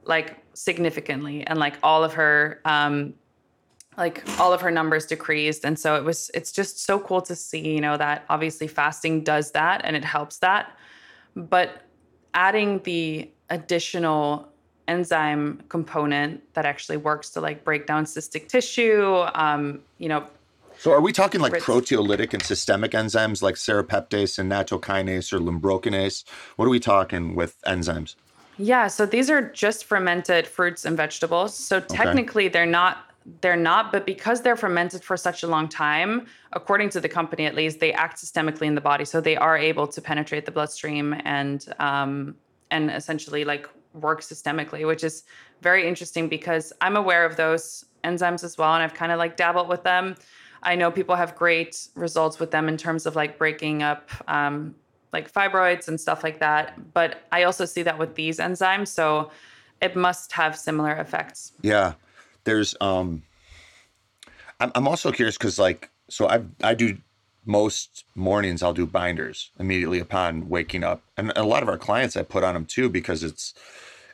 like significantly. And like all of her, um, like all of her numbers decreased and so it was it's just so cool to see you know that obviously fasting does that and it helps that but adding the additional enzyme component that actually works to like break down cystic tissue um you know So are we talking like Ritz. proteolytic and systemic enzymes like serrapeptase and nattokinase or lumbrokinase? What are we talking with enzymes? Yeah, so these are just fermented fruits and vegetables. So technically they're not they're not, but because they're fermented for such a long time, according to the company at least, they act systemically in the body. So they are able to penetrate the bloodstream and um and essentially like work systemically, which is very interesting because I'm aware of those enzymes as well and I've kind of like dabbled with them. I know people have great results with them in terms of like breaking up um, like fibroids and stuff like that. But I also see that with these enzymes. So it must have similar effects. Yeah. There's um I'm I'm also curious cuz like so I I do most mornings I'll do binders immediately upon waking up. And a lot of our clients I put on them too because it's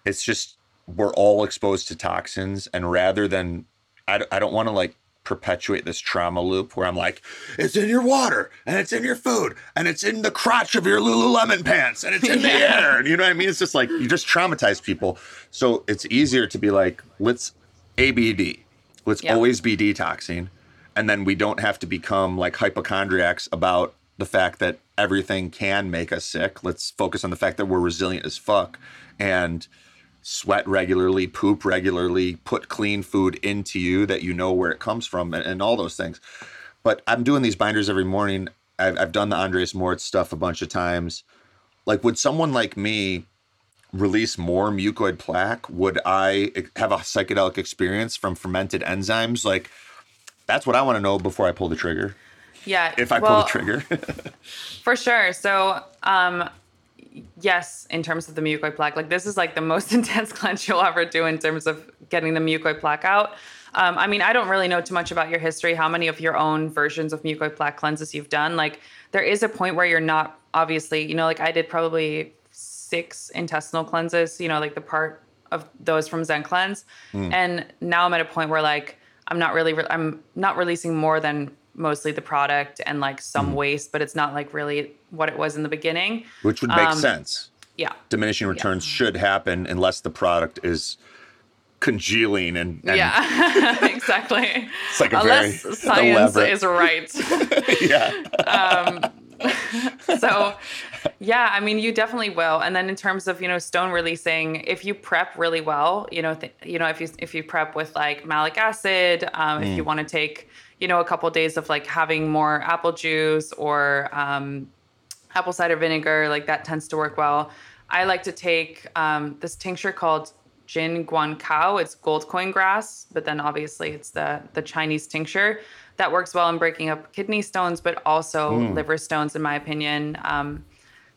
it's just we're all exposed to toxins and rather than I, I don't want to like perpetuate this trauma loop where I'm like, it's in your water and it's in your food and it's in the crotch of your Lululemon pants and it's in the air. And you know what I mean? It's just like you just traumatize people. So it's easier to be like, let's ABD. Let's Yeah. always be detoxing. And then we don't have to become like hypochondriacs about the fact that everything can make us sick. Let's focus on the fact that we're resilient as fuck and sweat regularly, poop regularly, put clean food into you that you know where it comes from, and, and all those things. But I'm doing these binders every morning. I've, I've done the Andreas Moritz stuff a bunch of times. Like, would someone like me release more mucoid plaque? Would I have a psychedelic experience from fermented enzymes? Like, that's what I want to know before I pull the trigger. Yeah. If I pull the trigger, For sure. So, um, yes, in terms of the mucoid plaque, like this is like the most intense cleanse you'll ever do in terms of getting the mucoid plaque out. Um, I mean, I don't really know too much about your history, how many of your own versions of mucoid plaque cleanses you've done. Like, there is a point where you're not obviously, you know, like I did probably six intestinal cleanses, you know, like the part of those from Zen Cleanse. And now I'm at a point where like I'm not really, re- I'm not releasing more than mostly the product and like some waste, but it's not like really what it was in the beginning. which would make Um, sense. Yeah. Diminishing returns should happen unless the product is congealing and, and yeah, exactly. It's like a Unless very science elaborate- is right. yeah. so yeah i mean you definitely will and then in terms of you know stone releasing if you prep really well you know th- you know if you if you prep with like malic acid um, if you want to take you know a couple days of like having more apple juice or um, apple cider vinegar like that tends to work well. I like to take um, this tincture called jin guan kao. It's gold coin grass but then obviously it's the the chinese tincture. That works well in breaking up kidney stones but also liver stones in my opinion. Um,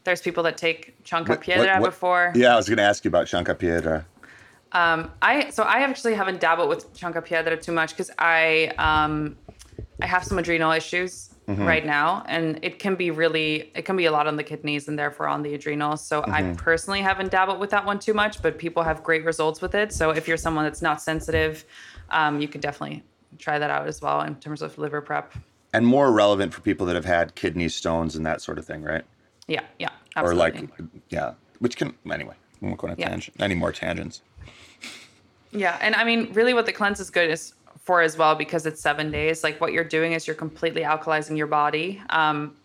there's people that take chanca piedra what- what- before. Yeah, I was going to ask you about Chanca Piedra. I so I actually haven't dabbled with chanca piedra too much because I um I have some adrenal issues right now, and it can be really it can be a lot on the kidneys and therefore on the adrenals. So I personally haven't dabbled with that one too much, but people have great results with it. So if you're someone that's not sensitive, um, you could definitely try that out as well in terms of liver prep. And more relevant for people that have had kidney stones and that sort of thing, right? Yeah, yeah, Or like, yeah, which can anyway. We won't go on a Yeah. tangent. Any more tangents? Yeah, and I mean, really, what the cleanse is good is for as well because it's seven days. Like what you're doing is you're completely alkalizing your body. Um,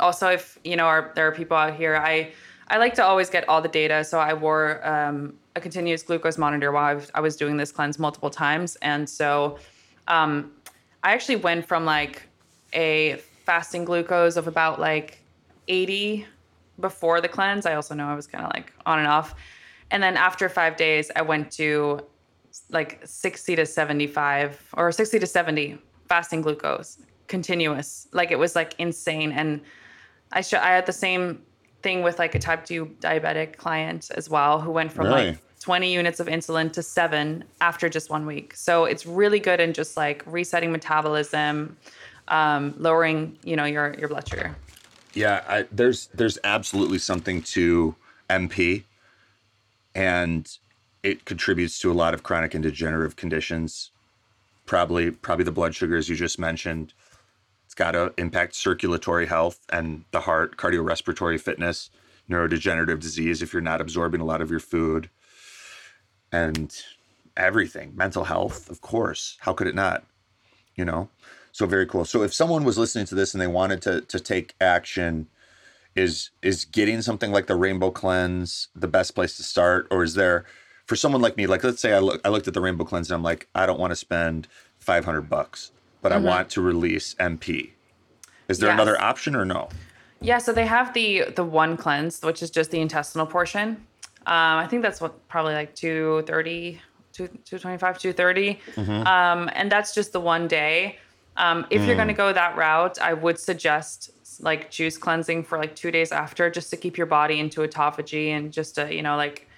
also, if you know, are, there are people out here, I I like to always get all the data. So I wore um, a continuous glucose monitor while I was, I was doing this cleanse multiple times, and so um, I actually went from like a fasting glucose of about like 80 before the cleanse. I also know I was kind of like on and off. And then after five days, I went to like 60 to 75 or 60 to 70 fasting glucose continuous. Like it was like insane. And I sh- I had the same thing with like a type 2 diabetic client as well who went from Really? like 20 units of insulin to seven after just one week. So it's really good in just like resetting metabolism, um, lowering, you know, your, your blood sugar. Yeah, I, there's there's absolutely something to MP, and it contributes to a lot of chronic and degenerative conditions. Probably probably the blood sugar, as you just mentioned. It's got to impact circulatory health and the heart, cardiorespiratory fitness, neurodegenerative disease if you're not absorbing a lot of your food, and everything. Mental health, of course. How could it not? You know. So very cool. So if someone was listening to this and they wanted to to take action, is is getting something like the Rainbow Cleanse the best place to start, or is there for someone like me, like let's say I look I looked at the Rainbow Cleanse and I'm like, I don't want to spend five hundred bucks, but I want to release MP. Is there Yes. another option or no? Yeah, so they have the the one cleanse, which is just the intestinal portion. Um, I think that's what probably like 230, 2, 225, 230. Um, and that's just the one day. Um, if you're going to go that route, I would suggest like juice cleansing for like two days after, just to keep your body into autophagy and just to, you know, like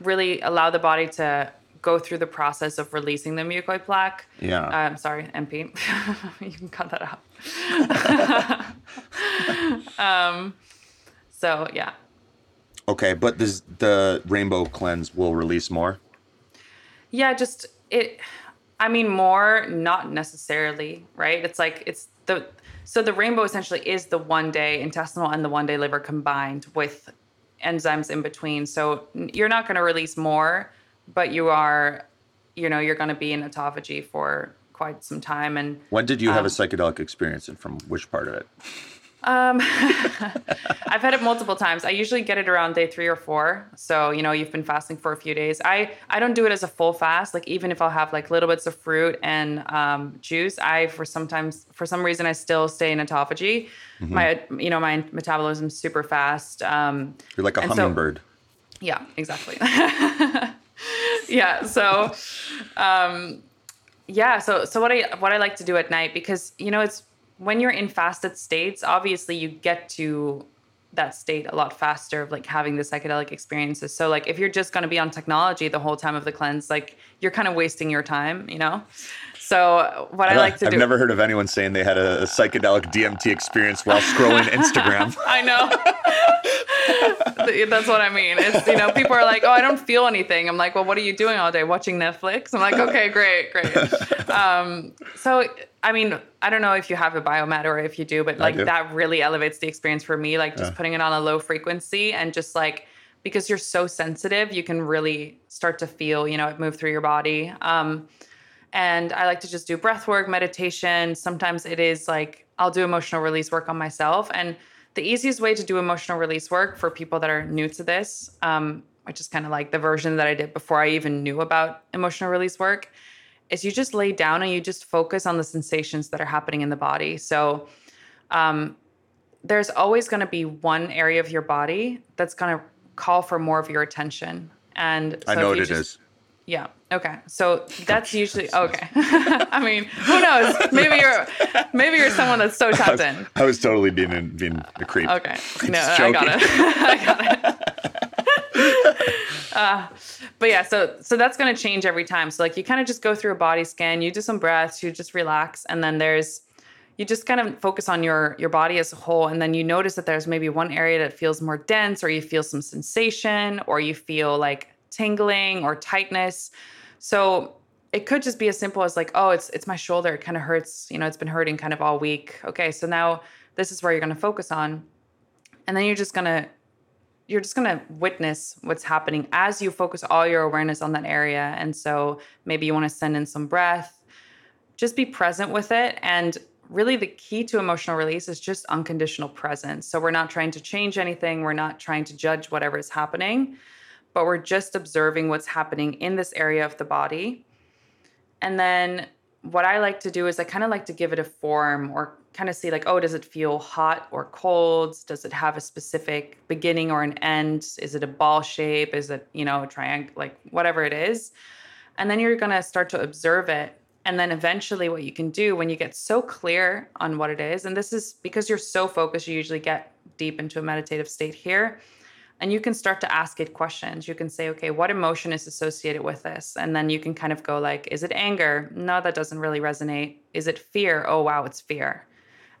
really allow the body to go through the process of releasing the mucoid plaque. Yeah. I'm um, sorry, MP. you can cut that out. um, so yeah, Okay, but this the Rainbow Cleanse will release more. yeah, just it. I mean, more, not necessarily, right? It's like it's the so the rainbow essentially is the one day intestinal and the one day liver combined with enzymes in between. So you're not going to release more, but you are, you know, you're going to be in autophagy for quite some time. And When did you have a Um, psychedelic experience, and from which part of it? Um, I've had it multiple times. I usually get it around day three or four. So you know, you've been fasting for a few days. I I don't do it as a full fast. Like even if I'll have like little bits of fruit and um, juice, I for sometimes for some reason I still stay in autophagy. My you know my metabolism's super fast. Um, You're like a and so- hummingbird. yeah, exactly. yeah, so um yeah, so so what I what I like to do at night because you know it's when you're in fasted states, obviously you get to that state a lot faster of like having the psychedelic experiences. So like if you're just going to be on technology the whole time of the cleanse, like you're kind of wasting your time, you know? So what I like to do. I've never heard of anyone saying they had a psychedelic DMT experience while scrolling Instagram. I know. That's what I mean. It's you know, people are like, "Oh, I don't feel anything." I'm like, "Well, what are you doing all day? Watching Netflix?" I'm like, "Okay, great, great." Um, so, I mean, I don't know if you have a biomat or if you do, but like do. that really elevates the experience for me. Like just Yeah. putting it on a low frequency and just like because you're so sensitive, you can really start to feel, you know, it move through your body. Um, and I like to just do breath work, meditation. Sometimes it is like I'll do emotional release work on myself. And the easiest way to do emotional release work for people that are new to this, um, which is kind of like the version that I did before I even knew about emotional release work, is you just lay down and you just focus on the sensations that are happening in the body. So um, there's always going to be one area of your body that's going to call for more of your attention. And I know what it just- is. yeah. Okay. So that's usually okay. I mean, who knows? Maybe you're maybe you're someone that's so tapped in. I was totally being being a creep. Okay. No, I got it. I got it. uh, but yeah, so so that's gonna change every time. So like you kind of just go through a body scan, you do some breaths, you just relax, and then there's you just kind of focus on your your body as a whole and then you notice that there's maybe one area that feels more dense or you feel some sensation or you feel like tingling or tightness so it could just be as simple as like, oh, it's it's my shoulder. It kind of hurts. You know, it's been hurting kind of all week. Okay, so now this is where you're going to focus on, and then you're just gonna you're just going to witness what's happening as you focus all your awareness on that area. And so maybe you want to send in some breath, just be present with it. And really, the key to emotional release is just unconditional presence. So we're not trying to change anything, we're not trying to judge whatever is happening, but we're just observing what's happening in this area of the body. And then what I like to do is I kind of like to give it a form or kind of see like oh does it feel hot or cold? Does it have a specific beginning or an end? Is it a ball shape? Is it you know a triangle like whatever it is. And then you're going to start to observe it. And then eventually what you can do when you get so clear on what it is and this is because you're so focused you usually get deep into a meditative state here and you can start to ask it questions you can say okay what emotion is associated with this and then you can kind of go like is it anger no that doesn't really resonate is it fear oh wow it's fear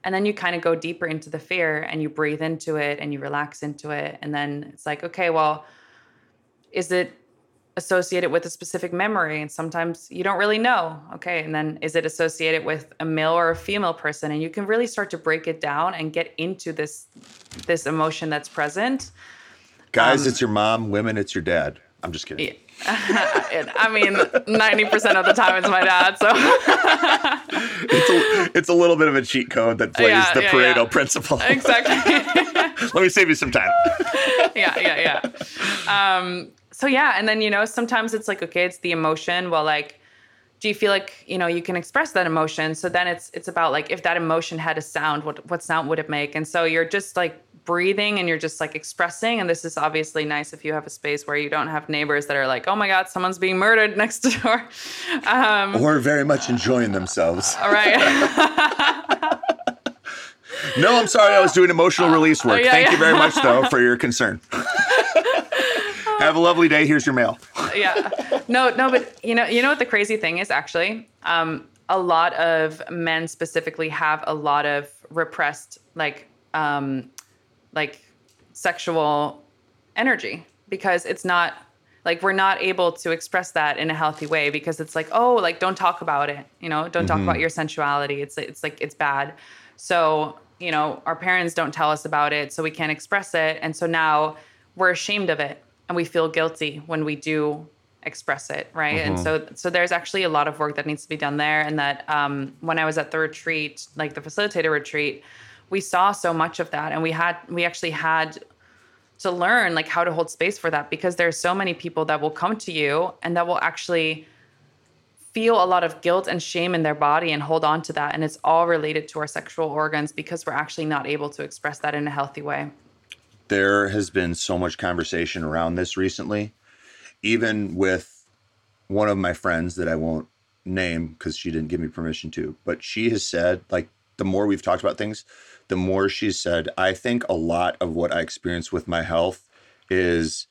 and then you kind of go deeper into the fear and you breathe into it and you relax into it. And then it's like, okay, well, is it associated with a specific memory? And sometimes you don't really know. Okay. And then is it associated with a male or a female person? And you can really start to break it down and get into this this emotion that's present. Guys, um, it's your mom. Women, it's your dad. I'm just kidding. Yeah. I mean, 90% of the time it's my dad. So it's, a, it's a little bit of a cheat code that plays yeah, the yeah, Pareto yeah. principle. Exactly. Let me save you some time. yeah, yeah, yeah. Um, so, yeah. And then, you know, sometimes it's like, okay, it's the emotion. Well, like, do you feel like you know you can express that emotion so then it's it's about like if that emotion had a sound what what sound would it make and so you're just like breathing and you're just like expressing. And this is obviously nice if you have a space where you don't have neighbors that are like, oh my God, someone's being murdered next door. Um, or very much enjoying themselves. All right. no, I'm sorry. I was doing emotional release work. yeah, Thank yeah. you very much, though, for your concern. have a lovely day. Here's your mail. yeah. No, no, but you know, you know what the crazy thing is actually? Um, a lot of men specifically have a lot of repressed like um, like sexual energy because it's not like we're not able to express that in a healthy way because it's like oh like don't talk about it you know don't mm-hmm. talk about your sensuality it's it's like it's bad so you know our parents don't tell us about it so we can't express it and so now we're ashamed of it and we feel guilty when we do express it right mm-hmm. and so so there's actually a lot of work that needs to be done there and that um, when i was at the retreat like the facilitator retreat we saw so much of that and we had we actually had to learn like how to hold space for that because there's so many people that will come to you and that will actually feel a lot of guilt and shame in their body and hold on to that and it's all related to our sexual organs because we're actually not able to express that in a healthy way. There has been so much conversation around this recently even with one of my friends that I won't name because she didn't give me permission to but she has said like the more we've talked about things the more she said, I think a lot of what I experience with my health is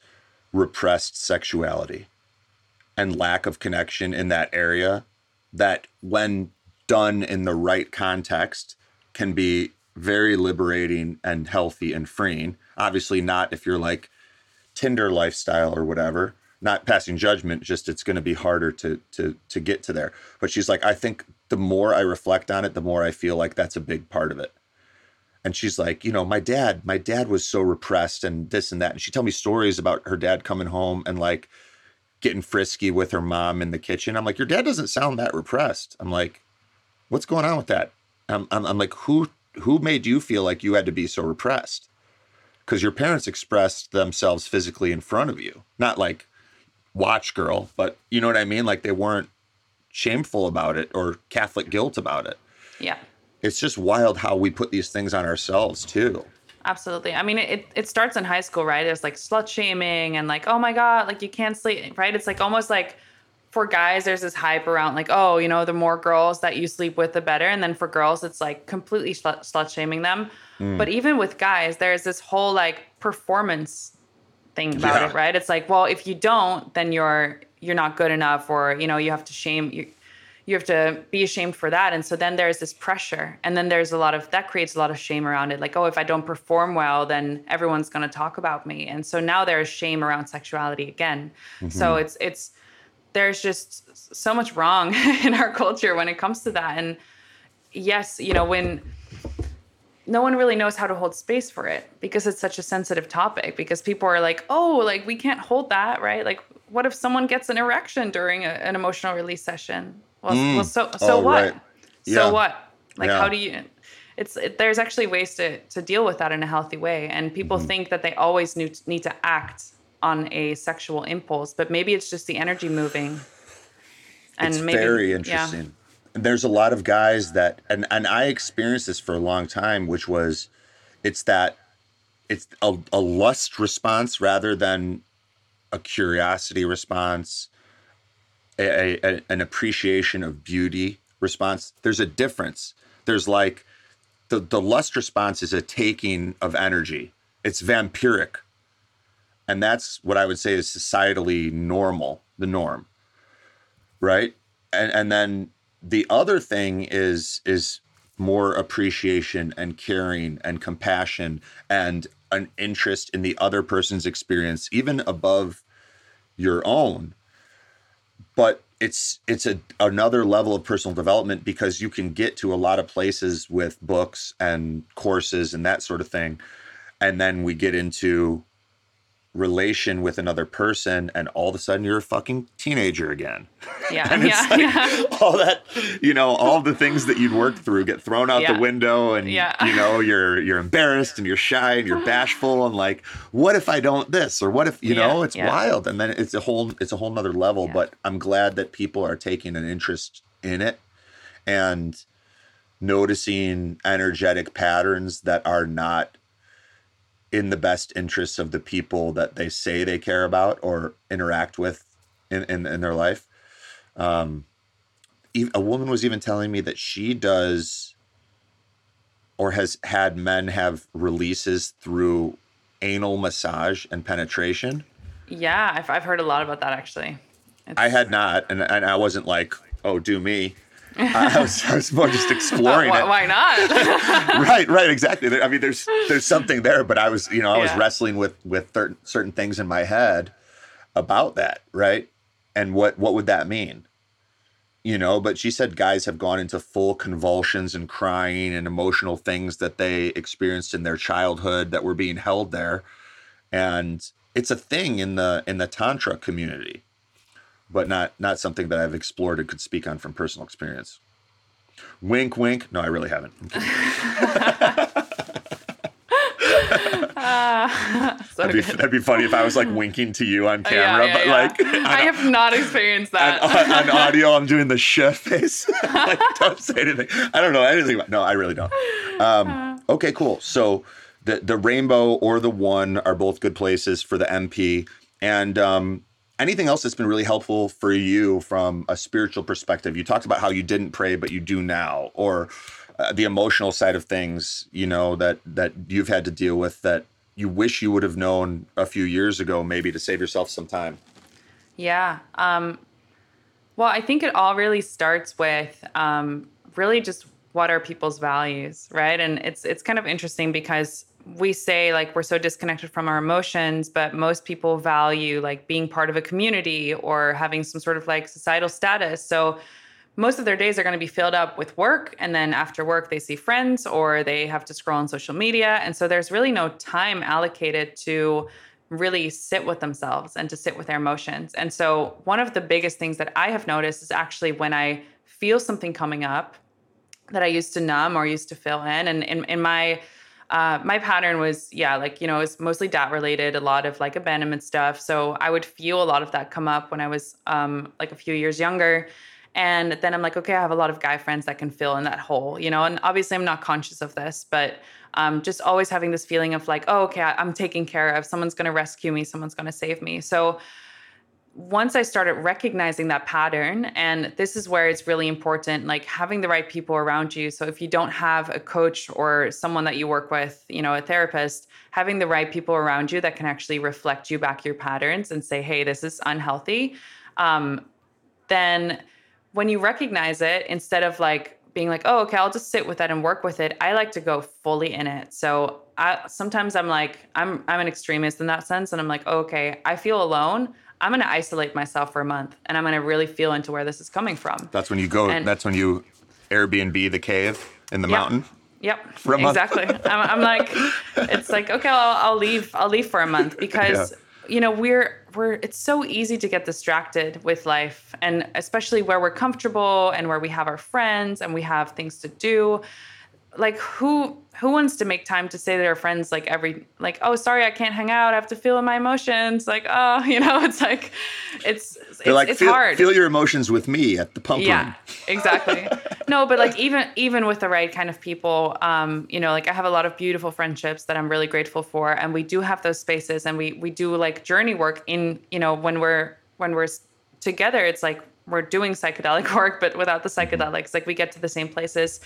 repressed sexuality and lack of connection in that area that when done in the right context can be very liberating and healthy and freeing. Obviously not if you're like tinder lifestyle or whatever not passing judgment just it's going to be harder to to to get to there. But she's like i think the more i reflect on it the more i feel like that's a big part of it and she's like, you know, my dad, my dad was so repressed and this and that. And she tell me stories about her dad coming home and like getting frisky with her mom in the kitchen. I'm like, your dad doesn't sound that repressed. I'm like, what's going on with that? I'm, I'm, I'm like, who who made you feel like you had to be so repressed? Because your parents expressed themselves physically in front of you, not like watch girl, but you know what I mean? Like they weren't shameful about it or Catholic guilt about it. Yeah it's just wild how we put these things on ourselves too. Absolutely. I mean, it, it starts in high school, right? It's like slut shaming and like, oh my God, like you can't sleep, right? It's like almost like for guys, there's this hype around like, oh, you know, the more girls that you sleep with, the better. And then for girls, it's like completely slut, slut shaming them. Mm. But even with guys, there's this whole like performance thing about yeah. it, right? It's like, well, if you don't, then you're you're not good enough, or you know, you have to shame you have to be ashamed for that and so then there's this pressure and then there's a lot of that creates a lot of shame around it like oh if i don't perform well then everyone's going to talk about me and so now there's shame around sexuality again mm-hmm. so it's it's there's just so much wrong in our culture when it comes to that. And yes, you know, when no one really knows how to hold space for it because it's such a sensitive topic because people are like, oh, like we can't hold that, right? Like, what if someone gets an erection during a, an emotional release session? Well, Mm. well so so Oh, what? right. So Yeah. what? Like, Yeah. how do you? It's it, there's actually ways to to deal with that in a healthy way, and people Mm-hmm. think that they always need need to act on a sexual impulse, but maybe it's just the energy moving. And it's maybe, very yeah. interesting. And There's a lot of guys that, and and I experienced this for a long time, which was, it's that, it's a, a lust response rather than a curiosity response, a, a- an appreciation of beauty response. There's a difference. There's like, the the lust response is a taking of energy. It's vampiric, and that's what I would say is societally normal, the norm right and and then the other thing is is more appreciation and caring and compassion and an interest in the other person's experience even above your own but it's it's a another level of personal development because you can get to a lot of places with books and courses and that sort of thing. And then we get into relation with another person and all of a sudden you're a fucking teenager again Yeah, and it's yeah, like yeah. all that you know all the things that you'd worked through get thrown out Yeah. the window and Yeah. you know you're you're embarrassed and you're shy and you're bashful and like what if i don't this or what if you know it's wild and then it's a whole it's a whole nother level but i'm glad that people are taking an interest in it and noticing energetic patterns that are not in the best interests of the people that they say they care about or interact with in, in, in their life. Um, a woman was even telling me that she does or has had men have releases through anal massage and penetration. Yeah, I've, I've heard a lot about that actually. It's, I had not, and, and I wasn't like, oh, do me. I was, I was more just exploring why, it. why not? right, right, exactly. I mean, there's there's something there, but I was, you know, I was Yeah. wrestling with with cer- certain things in my head about that, right? And what what would that mean? You know, but she said guys have gone into full convulsions and crying and emotional things that they experienced in their childhood that were being held there, and it's a thing in the in the tantra community, but not not something that I've explored and could speak on from personal experience. Wink, wink. No, I really haven't. Kidding. So That'd be, that'd be funny if I was like winking to you on camera, Yeah, yeah, but yeah. like I have not experienced that. on, on audio, I'm doing the chef face. like, don't say anything. I don't know anything about. No, I really don't. Um, okay, cool. So the the rainbow or the one are both good places for the MP. And um, anything else that's been really helpful for you from a spiritual perspective? You talked about how you didn't pray, but you do now, or uh, the emotional side of things. You know that that you've had to deal with that you wish you would have known a few years ago, maybe to save yourself some time. Yeah. Um, well, I think it all really starts with um, really just what are people's values, right? And it's it's kind of interesting because we say like we're so disconnected from our emotions, but most people value like being part of a community or having some sort of like societal status. So most of their days are going to be filled up with work and then after work they see friends or they have to scroll on social media and so there's really no time allocated to really sit with themselves and to sit with their emotions and so one of the biggest things that i have noticed is actually when i feel something coming up that i used to numb or used to fill in and in, in my uh, my pattern was yeah like you know it's mostly dat related a lot of like abandonment stuff so i would feel a lot of that come up when i was um, like a few years younger and then I'm like, okay, I have a lot of guy friends that can fill in that hole, you know. And obviously, I'm not conscious of this, but um, just always having this feeling of like, oh, okay, I'm taken care of. Someone's going to rescue me. Someone's going to save me. So once I started recognizing that pattern, and this is where it's really important, like having the right people around you. So if you don't have a coach or someone that you work with, you know, a therapist, having the right people around you that can actually reflect you back your patterns and say, hey, this is unhealthy. Um, then when you recognize it, instead of like being like, oh, okay, I'll just sit with that and work with it, I like to go fully in it. So I sometimes I'm like, I'm I'm an extremist in that sense, and I'm like, oh, okay, I feel alone. I'm going to isolate myself for a month and I'm going to really feel into where this is coming from. That's when you go. And- that's when you Airbnb the cave in the mountain. Yep. For a month. exactly. I'm, I'm like, it's like, okay, I'll, I'll leave. I'll leave for a month because, you know, we're, we're, it's so easy to get distracted with life and especially where we're comfortable and where we have our friends and we have things to do. Like who, who wants to make time to say to their friends, like every, like, oh, sorry, I can't hang out. I have to feel my emotions. Like, oh, you know, it's like, it's, it's, like, it's feel, hard. feel your emotions with me at the pump Yeah, room. exactly. no, but like even even with the right kind of people, um, you know, like I have a lot of beautiful friendships that I'm really grateful for, and we do have those spaces, and we we do like journey work in, you know, when we're when we're together, it's like we're doing psychedelic work, but without the psychedelics, like we get to the same places.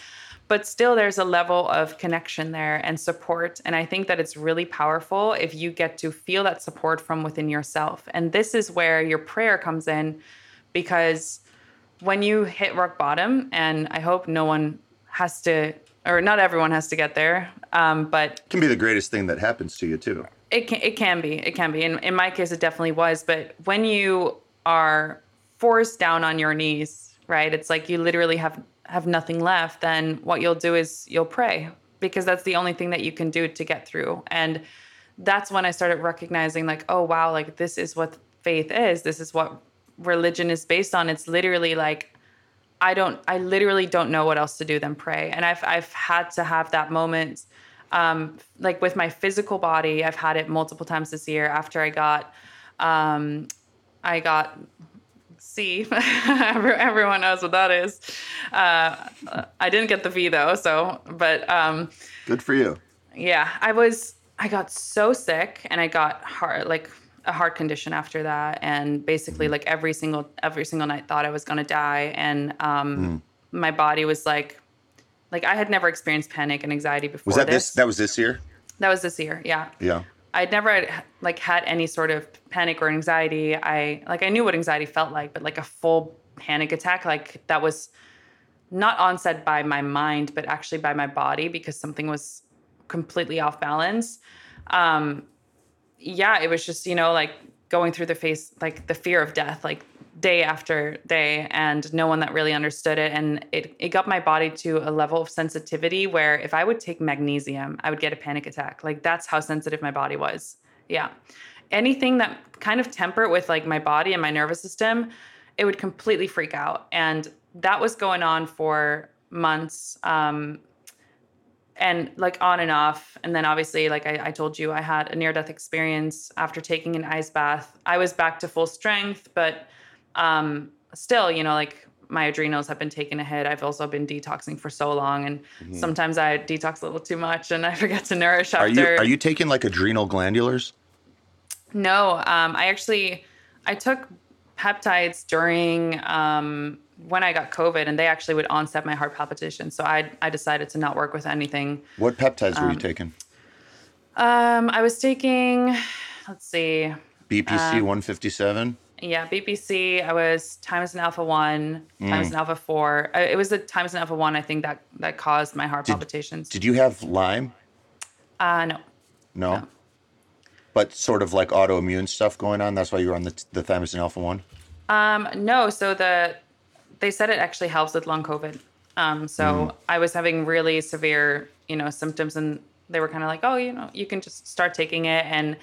But still, there's a level of connection there and support. And I think that it's really powerful if you get to feel that support from within yourself. And this is where your prayer comes in because when you hit rock bottom, and I hope no one has to, or not everyone has to get there, um, but Can be the greatest thing that happens to you too. it can it can be it can be. In in my case, it definitely was. But when you are forced down on your knees, right? It's like you literally have have nothing left. Then what you'll do is you'll pray because that's the only thing that you can do to get through. And that's when I started recognizing, like, oh wow, like this is what faith is. This is what religion is based on. It's literally like I don't I literally don't know what else to do than pray. And I've I've had to have that moment um like with my physical body. I've had it multiple times this year after I got um I got C. Every- Everyone knows what that is. Uh, I didn't get the V though, so but um Good for you. yeah, I was I got so sick and I got heart like a heart condition after that and basically like every single every single night thought I was going to die and um my body was like like I had never experienced panic and anxiety before Was that this. this? That was this year. that was this year. Yeah. Yeah. I'd never like had any sort of panic or anxiety. I like I knew what anxiety felt like, but like a full panic attack, like that was not onset by my mind, but actually by my body because something was completely off balance. Um, yeah, it was just you know like going through the face like the fear of death, like day after day, and no one that really understood it, and it it got my body to a level of sensitivity where if I would take magnesium, I would get a panic attack. Like that's how sensitive my body was. Yeah, anything that kind of tempered with like my body and my nervous system, it would completely freak out, and that was going on for months. Um, and like on and off. And then obviously, like I, I told you, I had a near death experience after taking an ice bath. I was back to full strength, but um, still, you know, like my adrenals have been taking a hit. I've also been detoxing for so long, and sometimes I detox a little too much, and I forget to nourish Are after. you are you taking like adrenal glandulars? No, um, I actually I took peptides during um, when I got COVID, and they actually would onset my heart palpitations. So I I decided to not work with anything. What peptides were you taking? Um, I was taking, let's see, BPC 157. Yeah, BPC. I was thymosin alpha one, thymosin alpha four. It was the thymosin alpha one, I think that that caused my heart palpitations. Did you have Lyme? uh, no, No. But sort of like autoimmune stuff going on. That's why you were on the the thymosin alpha one. um, no. So the they said it actually helps with long COVID. Um, so I was having really severe, you know, symptoms, and they were kind of like, oh, you know, you can just start taking it, and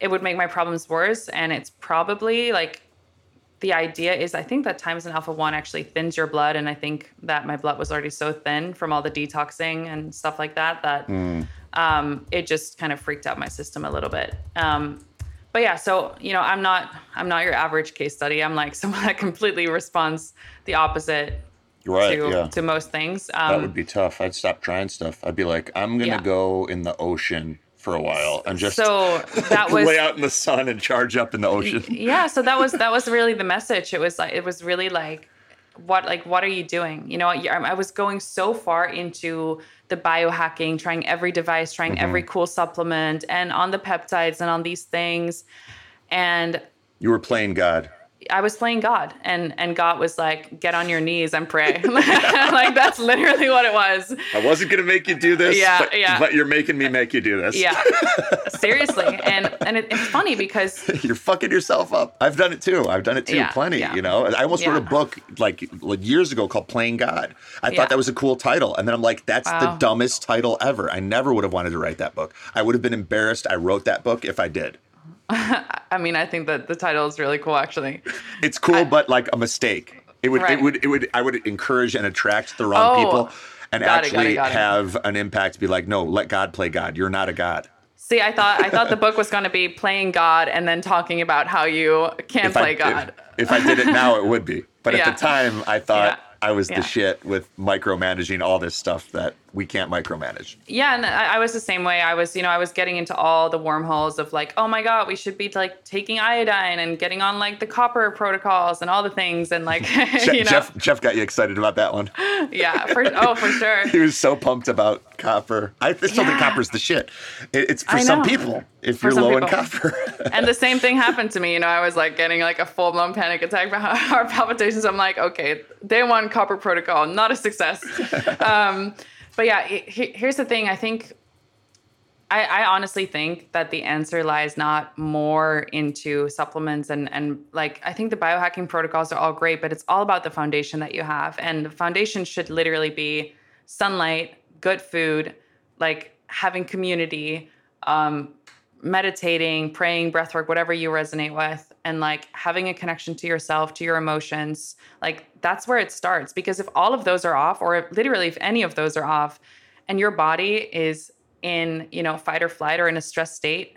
it would make my problems worse. And it's probably like the idea is I think that thymosin alpha one actually thins your blood, and I think that my blood was already so thin from all the detoxing and stuff like that that um, it just kind of freaked out my system a little bit. Um, but yeah, so you know, I'm not I'm not your average case study. I'm like someone that completely responds the opposite Right. to yeah. to most things. Um, that would be tough. I'd stop trying stuff. I'd be like, I'm gonna Yeah. go in the ocean for a while and just so that was lay out in the sun and charge up in the ocean. yeah so that was that was really the message it was like it was really like what like what are you doing you know I, I was going so far into the biohacking trying every device trying mm-hmm. every cool supplement and on the peptides and on these things and You were playing God. I was playing God, and and God was like, "Get on your knees and pray." like that's literally what it was. I wasn't gonna make you do this. Yeah, but, yeah. But you're making me make you do this. Yeah, seriously, and and it, it's funny because you're fucking yourself up. I've done it too. I've done it too, Yeah, plenty. yeah. You know, I almost wrote a book like, years ago called "Playing God." I Yeah. thought that was a cool title, and then I'm like, that's the dumbest title ever. I never would have wanted to write that book. I would have been embarrassed. I wrote that book if I did. I mean, I think that the title is really cool, actually. It's cool, but like a mistake. It would, it would, it would, I would encourage and attract the wrong Oh, people, and got it, got actually it, got have an impact. Be like, no, let God play God. You're not a God. See, I thought I thought the book was going to be playing God and then talking about how you can If I- play if- God. If, I did it now, it would be. But Yeah. at the time, I thought Yeah. I was Yeah. the shit with micromanaging all this stuff that we can't micromanage. Yeah, and I, I was the same way. I was, you know, I was getting into all the wormholes of like, oh my god, we should be like taking iodine and getting on like the copper protocols and all the things and like, you know, Jeff, Jeff got you excited about that one. yeah, for, oh for sure. He was so pumped about copper. I still think copper's the shit. It- it's for some people. If For you're low in copper, And the same thing happened to me. You know, I was like getting like a full blown panic attack, heart palpitations. I'm like, okay, day one copper protocol, not a success. um, but yeah, he- he- here's the thing. I think, I, I honestly think that the answer lies not more into supplements and and like I think the biohacking protocols are all great, but it's all about the foundation that you have, and the foundation should literally be sunlight, good food, like having community, um, meditating, praying, breath work, whatever you resonate with, and like having a connection to yourself, to your emotions. Like that's where it starts. Because if all of those are off, or if, literally if any of those are off, and your body is in, you know, fight or flight or in a stress state,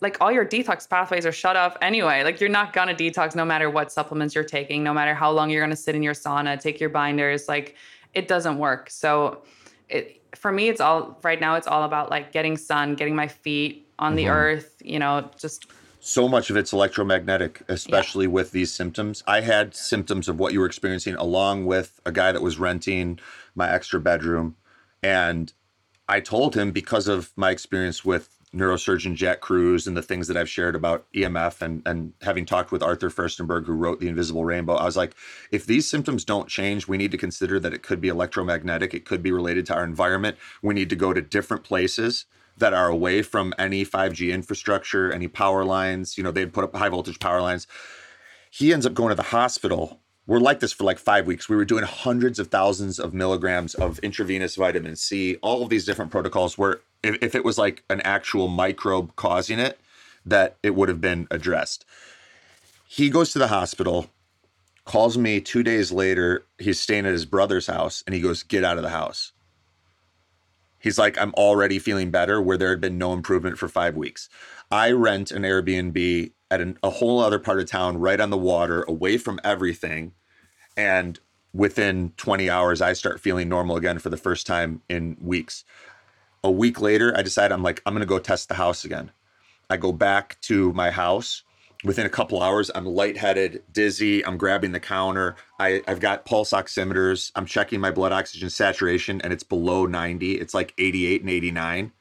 like all your detox pathways are shut off anyway. Like you're not gonna detox no matter what supplements you're taking, no matter how long you're gonna sit in your sauna, take your binders. Like it doesn't work. So it for me, it's all right now. It's all about like getting sun, getting my feet on the mm-hmm. earth. You know, just so much of it's electromagnetic, especially with these symptoms. I had symptoms of what you were experiencing along with a guy that was renting my extra bedroom. And I told him because of my experience with neurosurgeon Jack Kruse and the things that I've shared about EMF and, and having talked with Arthur Firstenberg, who wrote The Invisible Rainbow, I was like, if these symptoms don't change, we need to consider that it could be electromagnetic. It could be related to our environment. We need to go to different places that are away from any 5G infrastructure, any power lines. You know, they'd put up high voltage power lines. He ends up going to the hospital. We're like this for like five weeks. We were doing hundreds of thousands of milligrams of intravenous vitamin C, all of these different protocols where if, if it was like an actual microbe causing it, that it would have been addressed. He goes to the hospital, calls me two days later. He's staying at his brother's house and he goes, Get out of the house. He's like, I'm already feeling better where there had been no improvement for five weeks. I rent an Airbnb at an, a whole other part of town, right on the water, away from everything. And within 20 hours, I start feeling normal again for the first time in weeks. A week later, I decide I'm like, I'm going to go test the house again. I go back to my house. Within a couple hours, I'm lightheaded, dizzy. I'm grabbing the counter. I, I've got pulse oximeters. I'm checking my blood oxygen saturation, and it's below 90. It's like 88 and 89,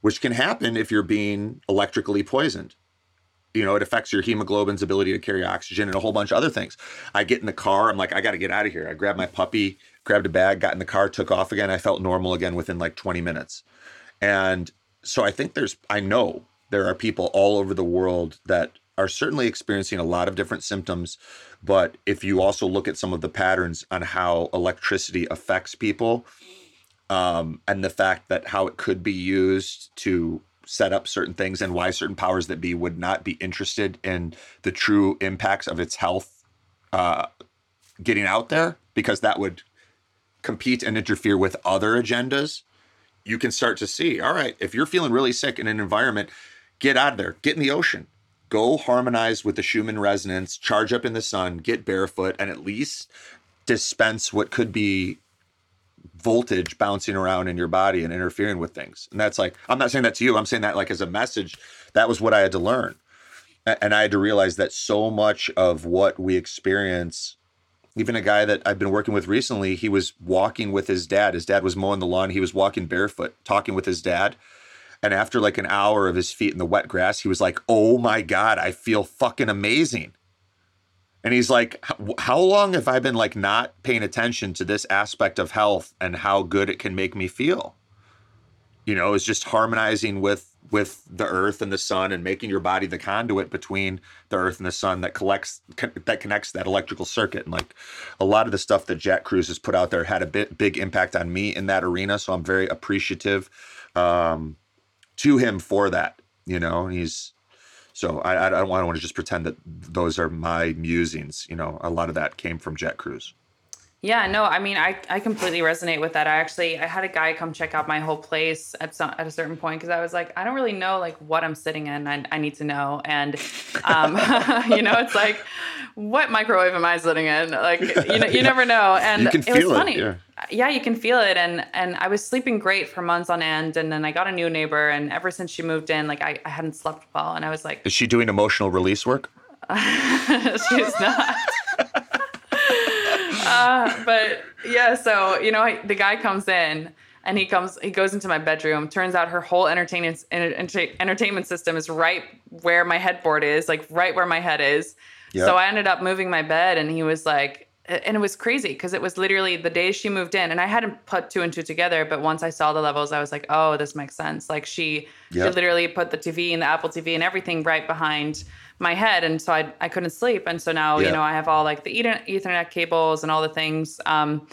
which can happen if you're being electrically poisoned. You know, it affects your hemoglobin's ability to carry oxygen and a whole bunch of other things. I get in the car. I'm like, I got to get out of here. I grabbed my puppy, grabbed a bag, got in the car, took off again. I felt normal again within like 20 minutes. And so I think there's, I know there are people all over the world that are certainly experiencing a lot of different symptoms. But if you also look at some of the patterns on how electricity affects people, um, and the fact that how it could be used to set up certain things and why certain powers that be would not be interested in the true impacts of its health uh, getting out there because that would compete and interfere with other agendas you can start to see all right if you're feeling really sick in an environment get out of there get in the ocean go harmonize with the schumann resonance charge up in the sun get barefoot and at least dispense what could be voltage bouncing around in your body and interfering with things. And that's like, I'm not saying that to you. I'm saying that like as a message. That was what I had to learn. And I had to realize that so much of what we experience, even a guy that I've been working with recently, he was walking with his dad. His dad was mowing the lawn. He was walking barefoot, talking with his dad. And after like an hour of his feet in the wet grass, he was like, Oh my God, I feel fucking amazing. And he's like, how long have I been like not paying attention to this aspect of health and how good it can make me feel? You know, it's just harmonizing with with the earth and the sun and making your body the conduit between the earth and the sun that collects that connects that electrical circuit and like a lot of the stuff that Jack Kruse has put out there had a bit big impact on me in that arena so I'm very appreciative um to him for that you know he's so I I don't want to just pretend that those are my musings you know a lot of that came from Jack Kruse Yeah, no, I mean, I, I completely resonate with that. I actually, I had a guy come check out my whole place at some, at a certain point because I was like, I don't really know like what I'm sitting in. I, I need to know, and um, you know, it's like, what microwave am I sitting in? Like, you know, you never know. And it was it, funny. yeah. yeah, you can feel it, and and I was sleeping great for months on end, and then I got a new neighbor, and ever since she moved in, like I, I hadn't slept well, and I was like, is she doing emotional release work she's not. Uh, but yeah, so you know, I, the guy comes in and he comes, he goes into my bedroom. Turns out her whole entertainment enter- entertainment system is right where my headboard is, like right where my head is. Yep. So I ended up moving my bed, and he was like, and it was crazy because it was literally the day she moved in, and I hadn't put two and two together. But once I saw the levels, I was like, oh, this makes sense. Like she, Yep. she literally put the TV and the Apple TV and everything right behind my head, and so I I couldn't sleep, and so now Yeah. you know I have all like the Ether- Ethernet cables and all the things. Um,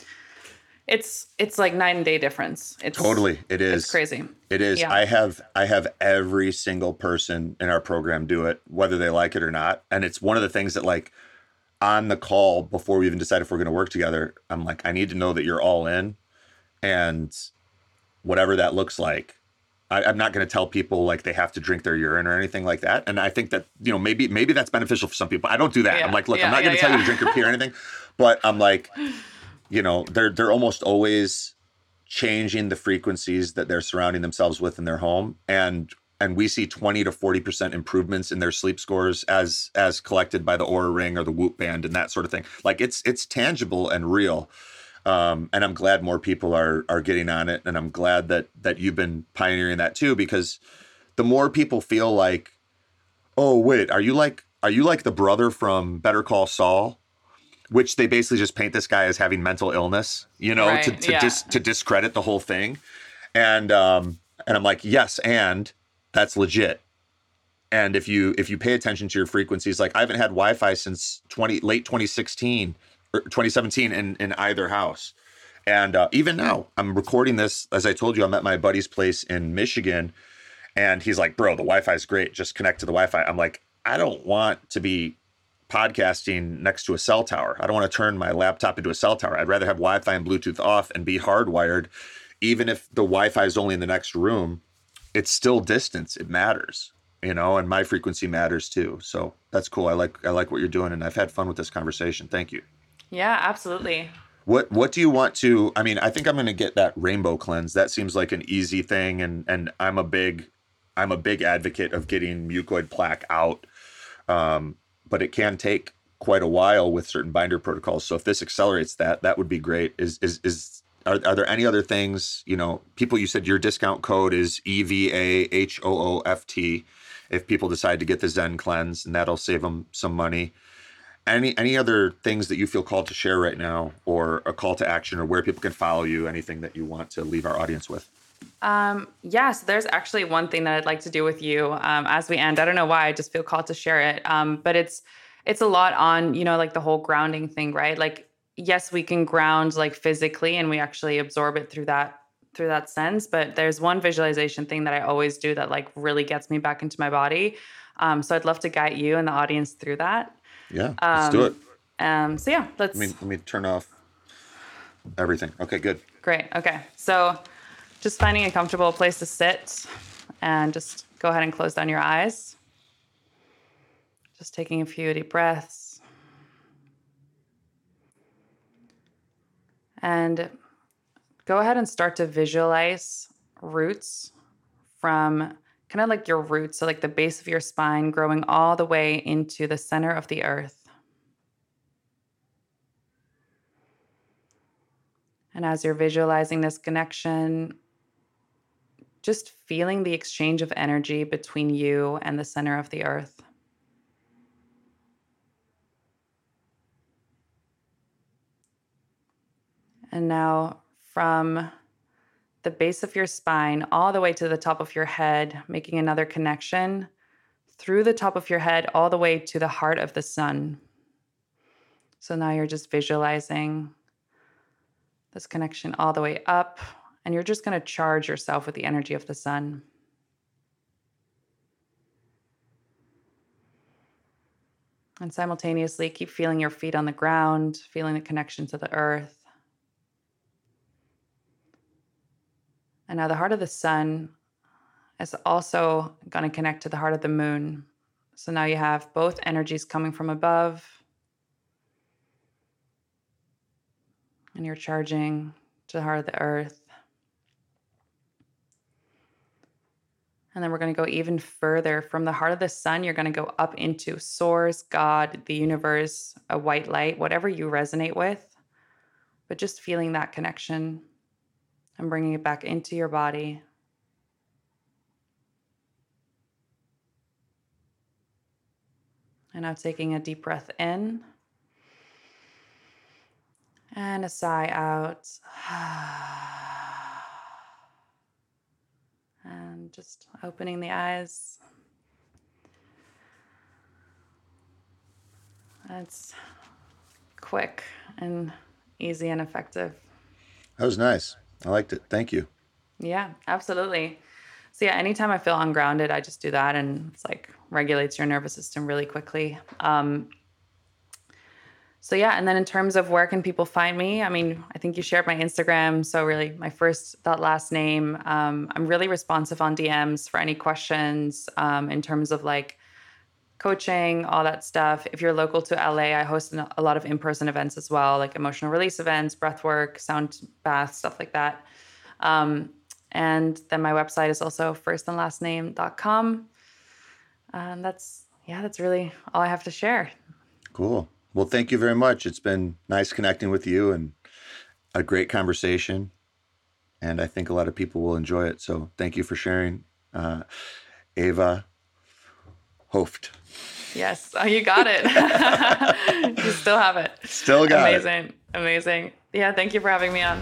it's it's like night and day difference. It's Totally, it is It's crazy. It is. Yeah. I have I have every single person in our program do it, whether they like it or not. And it's one of the things that like on the call before we even decide if we're going to work together, I'm like, I need to know that you're all in, and whatever that looks like. I, I'm not going to tell people like they have to drink their urine or anything like that. And I think that you know maybe maybe that's beneficial for some people. I don't do that. Yeah, I'm like, look, yeah, I'm not going to yeah, tell you to drink your pee or anything, but I'm like, you know, they're they're almost always changing the frequencies that they're surrounding themselves with in their home and and we see 20 to 40% improvements in their sleep scores as as collected by the Oura ring or the whoop band and that sort of thing like it's it's tangible and real um, and i'm glad more people are are getting on it and i'm glad that that you've been pioneering that too because the more people feel like oh wait are you like are you like the brother from better call saul which they basically just paint this guy as having mental illness, you know, to Right, to, yeah. dis, to discredit the whole thing. And um, and I'm like, yes, and that's legit. And if you if you pay attention to your frequencies, like I haven't had Wi-Fi since 20 late 2016 or 2017 in in either house. And uh, even now, I'm recording this. As I told you, I'm at my buddy's place in Michigan, and he's like, "Bro, the Wi-Fi is great. Just connect to the Wi-Fi." I'm like, "I don't want to be podcasting next to a cell tower. I don't want to turn my laptop into a cell tower. I'd rather have Wi-Fi and Bluetooth off and be hardwired. Even if the Wi-Fi is only in the next room, it's still distance. It matters, you know, and my frequency matters too. So that's cool. I like I like what you're doing, and I've had fun with this conversation. Thank you. Yeah, absolutely. What what do you want to? I mean, I think I'm going to get that rainbow cleanse. That seems like an easy thing, and and I'm a big I'm a big advocate of getting mucoid plaque out, um, but it can take quite a while with certain binder protocols. So if this accelerates that, that would be great. Is is is are, are there any other things? You know, people. You said your discount code is E V A H O O F T. If people decide to get the Zen cleanse, and that'll save them some money any any other things that you feel called to share right now or a call to action or where people can follow you anything that you want to leave our audience with Um, yeah, so there's actually one thing that I'd like to do with you um, as we end. I don't know why, I just feel called to share it. Um, but it's it's a lot on you know like the whole grounding thing, right? Like yes, we can ground like physically, and we actually absorb it through that through that sense. But there's one visualization thing that I always do that like really gets me back into my body. Um, so I'd love to guide you and the audience through that. Yeah let's do it Um, so yeah, let's. let me let me turn off everything okay good Great. Okay. So just finding a comfortable place to sit and just go ahead and close down your eyes. Just taking a few deep breaths. And go ahead and start to visualize roots from kind of like your roots, so like the base of your spine growing all the way into the center of the earth. And as you're visualizing this connection, just feeling the exchange of energy between you and the center of the earth. And now from the base of your spine all the way to the top of your head, making another connection through the top of your head all the way to the heart of the sun. So now you're just visualizing this connection all the way up, and you're just going to charge yourself with the energy of the sun. And simultaneously, keep feeling your feet on the ground, feeling the connection to the earth. And now the heart of the sun is also going to connect to the heart of the moon. So now you have both energies coming from above. And you're charging to the heart of the earth. And then we're going to go even further from the heart of the sun. You're going to go up into source, God, the universe, a white light, whatever you resonate with. But just feeling that connection and bringing it back into your body. And now taking a deep breath in and a sigh out. And just opening the eyes. That's quick and easy and effective. That was nice. I liked it. Thank you. Yeah, absolutely. So yeah, anytime I feel ungrounded, I just do that, and it's like regulates your nervous system really quickly. Um, so yeah, and then in terms of where can people find me? I mean, I think you shared my Instagram, so really my first that last name. Um, I'm really responsive on DMs for any questions um, in terms of like coaching, all that stuff. If you're local to LA, I host a lot of in-person events as well, like emotional release events, breath work, sound bath, stuff like that. Um, and then my website is also firstandlastname.com. And that's, yeah, that's really all I have to share. Cool. Well, thank you very much. It's been nice connecting with you and a great conversation. And I think a lot of people will enjoy it. So thank you for sharing, uh, Eva Hooft. Yes. Oh, you got it. you still have it. Still got Amazing. it. Amazing. Amazing. Yeah. Thank you for having me on.